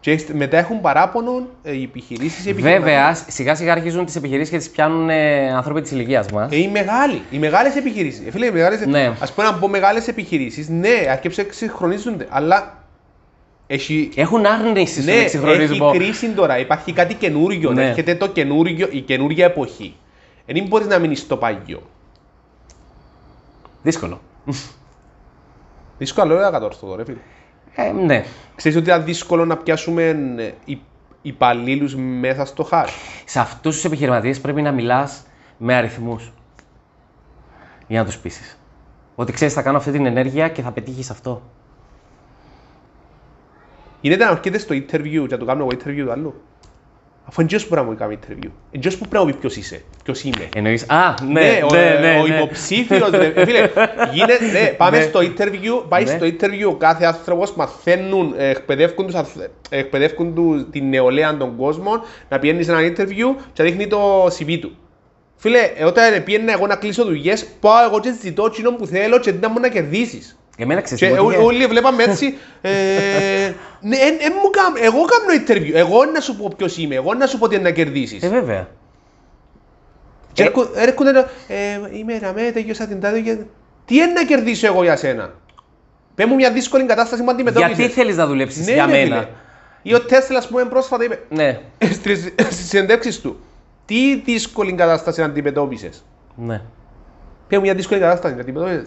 Και έχεις- μετά έχουν παράπονο ε, οι επιχειρήσεις. Βέβαια, σιγά σιγά αρχίζουν τις επιχειρήσεις και τις πιάνουν ε, άνθρωποι της ηλικίας μας. Ε, οι μεγάλοι, οι μεγάλες επιχειρήσεις. Ε, φίλε, οι μεγάλες... Ναι. Α πούμε να πω μεγάλες επιχειρήσεις, ναι, αρκεψε εξυγχρονίζονται, αλλά έχει. Έχουν άρνηση στον Ναι, εξυγχρονισμό. έχει κρίση τώρα, υπάρχει κάτι καινούριο, Ναι. έρχεται το καινούριο, η καινούργια εποχή. Δεν μπορείς να μείνεις στο παγιό. Δύσκολο. Δύσκολο είναι κατόρθωτο, ρε φίλε. Ε, ναι. Ξέρεις ότι ήταν δύσκολο να πιάσουμε ε, υ- υπαλλήλους μέσα στο χάρι. Σε αυτούς τους επιχειρηματίες πρέπει να μιλάς με αριθμούς. Για να τους πείσεις. Ότι ξέρεις, θα κάνω αυτή την ενέργεια και θα πετύχεις αυτό. Γίνεται να έρχεται στο interview και να το κάνω εγώ interview του άλλου. Αφού είναι που πρέπει να μου κάνει interview. Είναι που πρέπει να μου πει ποιος είσαι, ποιος είμαι. Εννοεί. Α, ναι, ναι, ο, ναι. ναι, ο υποψήφιος, ρε, ε, φίλε, γίνεται, ναι, πάμε Ναι. στο interview, πάει Ναι. στο interview, κάθε άνθρωπος μαθαίνουν, ε, εκπαιδεύκουν, τους, αθ- εκπαιδεύκουν του, την νεολαία των κόσμων, να πηγαίνει σε ένα interview και να δείχνει το CV του. Φίλε, ε, όταν πήγαινα εγώ να κλείσω δουλειές, πάω εγώ και ζητώ εκείνο που θέλω και δεν μου να κερδίσεις. Εμένα ξέρεις Και τι μου ό- πήγε. όλοι βλέπαμε έτσι. ε, ναι, εν- εν μου κάμ- εγώ κάνω interview. Εγώ να σου πω ποιος είμαι. Εγώ να σου πω τι είναι να κερδίσεις. Ε, βέβαια. Και έρχο- έρχονται να. Ε, είμαι ραμέ, τελειώσα την τάδε. και- Τι είναι να κερδίσω εγώ για σένα; Πε μου μια δύσκολη κατάσταση που αντιμετώπισες. Γιατί θέλεις να δουλέψεις ναι, για ρε, μένα; φίλε. Ή ο Τέσλα, ας πούμε, πρόσφατα είπε Ναι, στις συνεντεύξεις του. Τι δύσκολη κατάσταση αντιμετώπισες; ναι. Πε μου μια δύσκολη κατάσταση να αντιμετώπισες;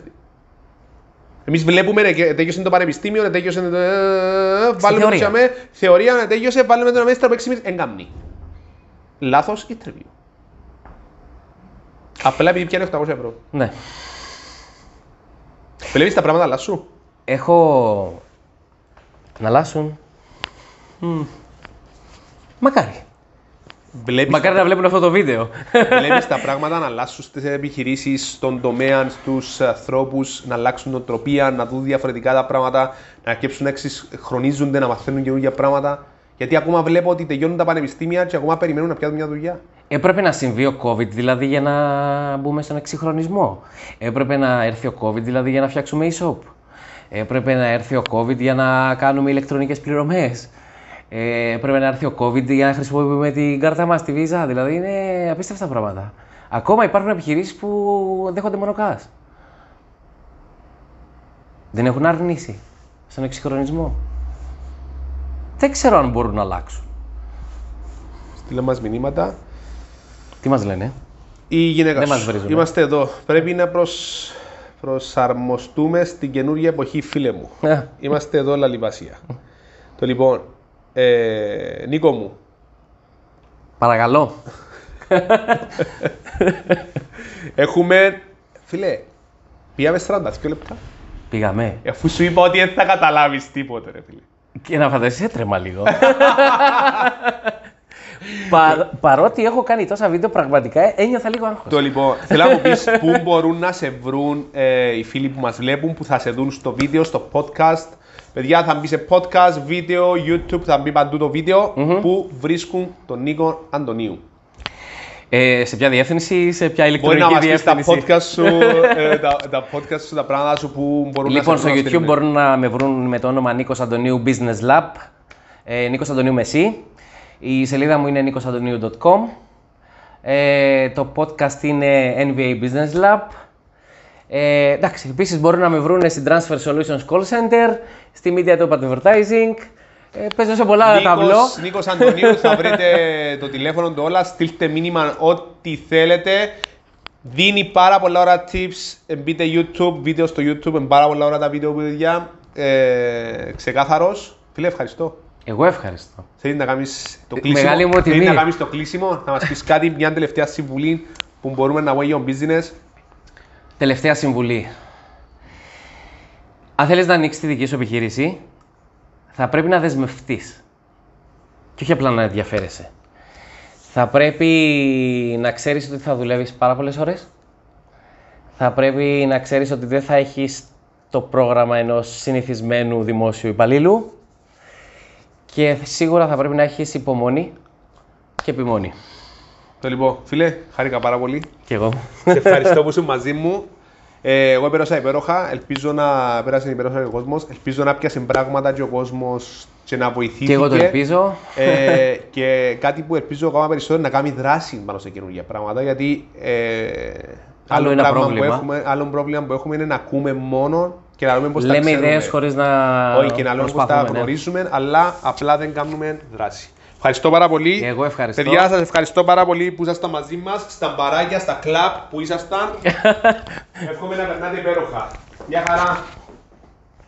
Εμείς βλέπουμε, ρε, και τέλειωσε το πανεπιστήμιο, ρε, τέλειωσε το. ε, Βάλουμε θεωρία. το με θεωρία, ρε, τέλειωσε, βάλουμε το μέσα από 6 μήνες. Εγκάμνη. Λάθος interview. Απλά επειδή πιάνει 800 ευρώ. ναι. Βλέπεις τα πράγματα αλλάσουν. Έχω. να αλλάσουν. Μμ. Μακάρι. Βλέπεις, Μακάρι να βλέπουν αυτό το βίντεο. βλέπεις τα πράγματα να αλλάσουν στις επιχειρήσεις, στον τομέα, στους ανθρώπους, να αλλάξουν νοοτροπία, να δουν διαφορετικά τα πράγματα, να αρκέψουν να εξυγχρονίζονται, να μαθαίνουν καινούργια πράγματα. Γιατί ακόμα βλέπω ότι τελειώνουν τα πανεπιστήμια και ακόμα περιμένουν να πιάσουν μια δουλειά. Έπρεπε να συμβεί ο COVID δηλαδή για να μπούμε στον εξυγχρονισμό. Έπρεπε να έρθει ο COVID δηλαδή για να φτιάξουμε e-shop. Έπρεπε να έρθει ο COVID για να κάνουμε ηλεκτρονικές πληρωμές. Ε, έπρεπε να έρθει ο COVID για να χρησιμοποιούμε την κάρτα μας, τη Visa. Δηλαδή είναι απίστευτα πράγματα. Ακόμα υπάρχουν επιχειρήσεις που δέχονται μόνο cash. Δεν έχουν αρνήσει στον εξυγχρονισμό. Δεν ξέρω αν μπορούν να αλλάξουν. Στείλε μας μηνύματα. Τι μας λένε; Η γυναίκα Δεν σου. μας βρίζουνε. Είμαστε εδώ. Πρέπει να προσ... προσαρμοστούμε στην καινούργια εποχή, φίλε μου. Ε, Είμαστε εδώ, Λαλιβασία. το λοιπόν, ε, Νίκο μου, Παρακαλώ. έχουμε, φίλε, πήγαμε 42 λεπτά. Πήγαμε. Αφού σου είπα ότι δεν θα καταλάβεις τίποτε, ρε φίλε. Και να φανταστείς έτρεμα λίγο. Πα- παρότι έχω κάνει τόσα βίντεο, πραγματικά ένιωθα λίγο άγχος. Το λοιπόν, θέλω να μου πεις πού μπορούν να σε βρουν ε, οι φίλοι που μας βλέπουν, που θα σε δουν στο βίντεο, στο podcast. Παιδιά, θα μπει σε podcast, βίντεο, YouTube, θα μπει παντού το βίντεο, που βρίσκουν τον Νίκο Αντωνίου. Ε, σε ποια διεύθυνση, σε ποια Μπορεί να ηλεκτρονική μας πεις τα διεύθυνση; podcast σου, ε, τα, τα podcast σου, τα πράγματα σου που μπορούν Λοιπόν, να στο σε βρουν. YouTube μπορούν να με βρουν με το όνομα Νίκος Αντωνίου Business Lab. Ε, Νίκος Αντωνίου Μεσί. Η σελίδα μου είναι nikosantoniou.com. Ε, το podcast είναι NBA Business Lab. Ε, εντάξει, επίσης μπορούν να με βρουν στην Transfer Solutions Call Center, στη Media Top Advertising. Ε, παίζω σε πολλά ταμπλό. Νίκος, Νίκος Αντωνίου, θα βρείτε το τηλέφωνο του όλα, στείλτε μήνυμα ό,τι θέλετε. Δίνει πάρα πολλά ώρα tips, ε, μπείτε YouTube, βίντεο στο YouTube, είναι πάρα πολλά ώρα τα βίντεο που παιδιά. Ε, ξεκάθαρος. Φίλε, ευχαριστώ. Εγώ ευχαριστώ. Θέλεις να κάνεις το Ε, κλείσιμο; μεγάλη μου Θέλεις τιμή. να κάνεις το κλείσιμο, να μας πεις κάτι, μια τελευταία συμβουλή που μπορούμε να way on business. Τελευταία συμβουλή. Αν θέλεις να ανοίξεις τη δική σου επιχείρηση, θα πρέπει να δεσμευτείς. Και όχι απλά να ενδιαφέρεσαι. Θα πρέπει να ξέρεις ότι θα δουλεύεις πάρα πολλές ώρες. Θα πρέπει να ξέρεις ότι δεν θα έχεις το πρόγραμμα ενός συνηθισμένου δημόσιου υπαλλήλου. Και σίγουρα θα πρέπει να έχεις υπομονή και επιμονή. Το λοιπόν, φίλε, χάρηκα πάρα πολύ. Και εγώ. Σε ευχαριστώ που ήσουν μαζί μου. Ε, εγώ πέρασα υπέροχα. Ελπίζω να πέρασε υπέροχα και ο κόσμος. Ελπίζω να πιάσει πράγματα και ο κόσμος και να βοηθήσει. Και εγώ το ελπίζω. Ε, και κάτι που ελπίζω ακόμα περισσότερο να κάνει δράση πάνω σε καινούργια πράγματα. Γιατί ε, Άλλο ένα πράγμα πρόβλημα. Που έχουμε, άλλο πρόβλημα που έχουμε είναι να ακούμε μόνο και να λέμε πώ τα Λέμε ξέρουμε. ιδέες χωρίς να Όχι, και να λέμε πώ τα προσπαθούμε, ναι. γνωρίζουμε, αλλά απλά δεν κάνουμε δράση. Ευχαριστώ πάρα πολύ. Και εγώ ευχαριστώ. Παιδιά, σας ευχαριστώ πάρα πολύ που ήσασταν μαζί μας, στα μπαράκια, στα κλαπ που ήσασταν. Εύχομαι να περνάτε υπέροχα. Γεια χαρά.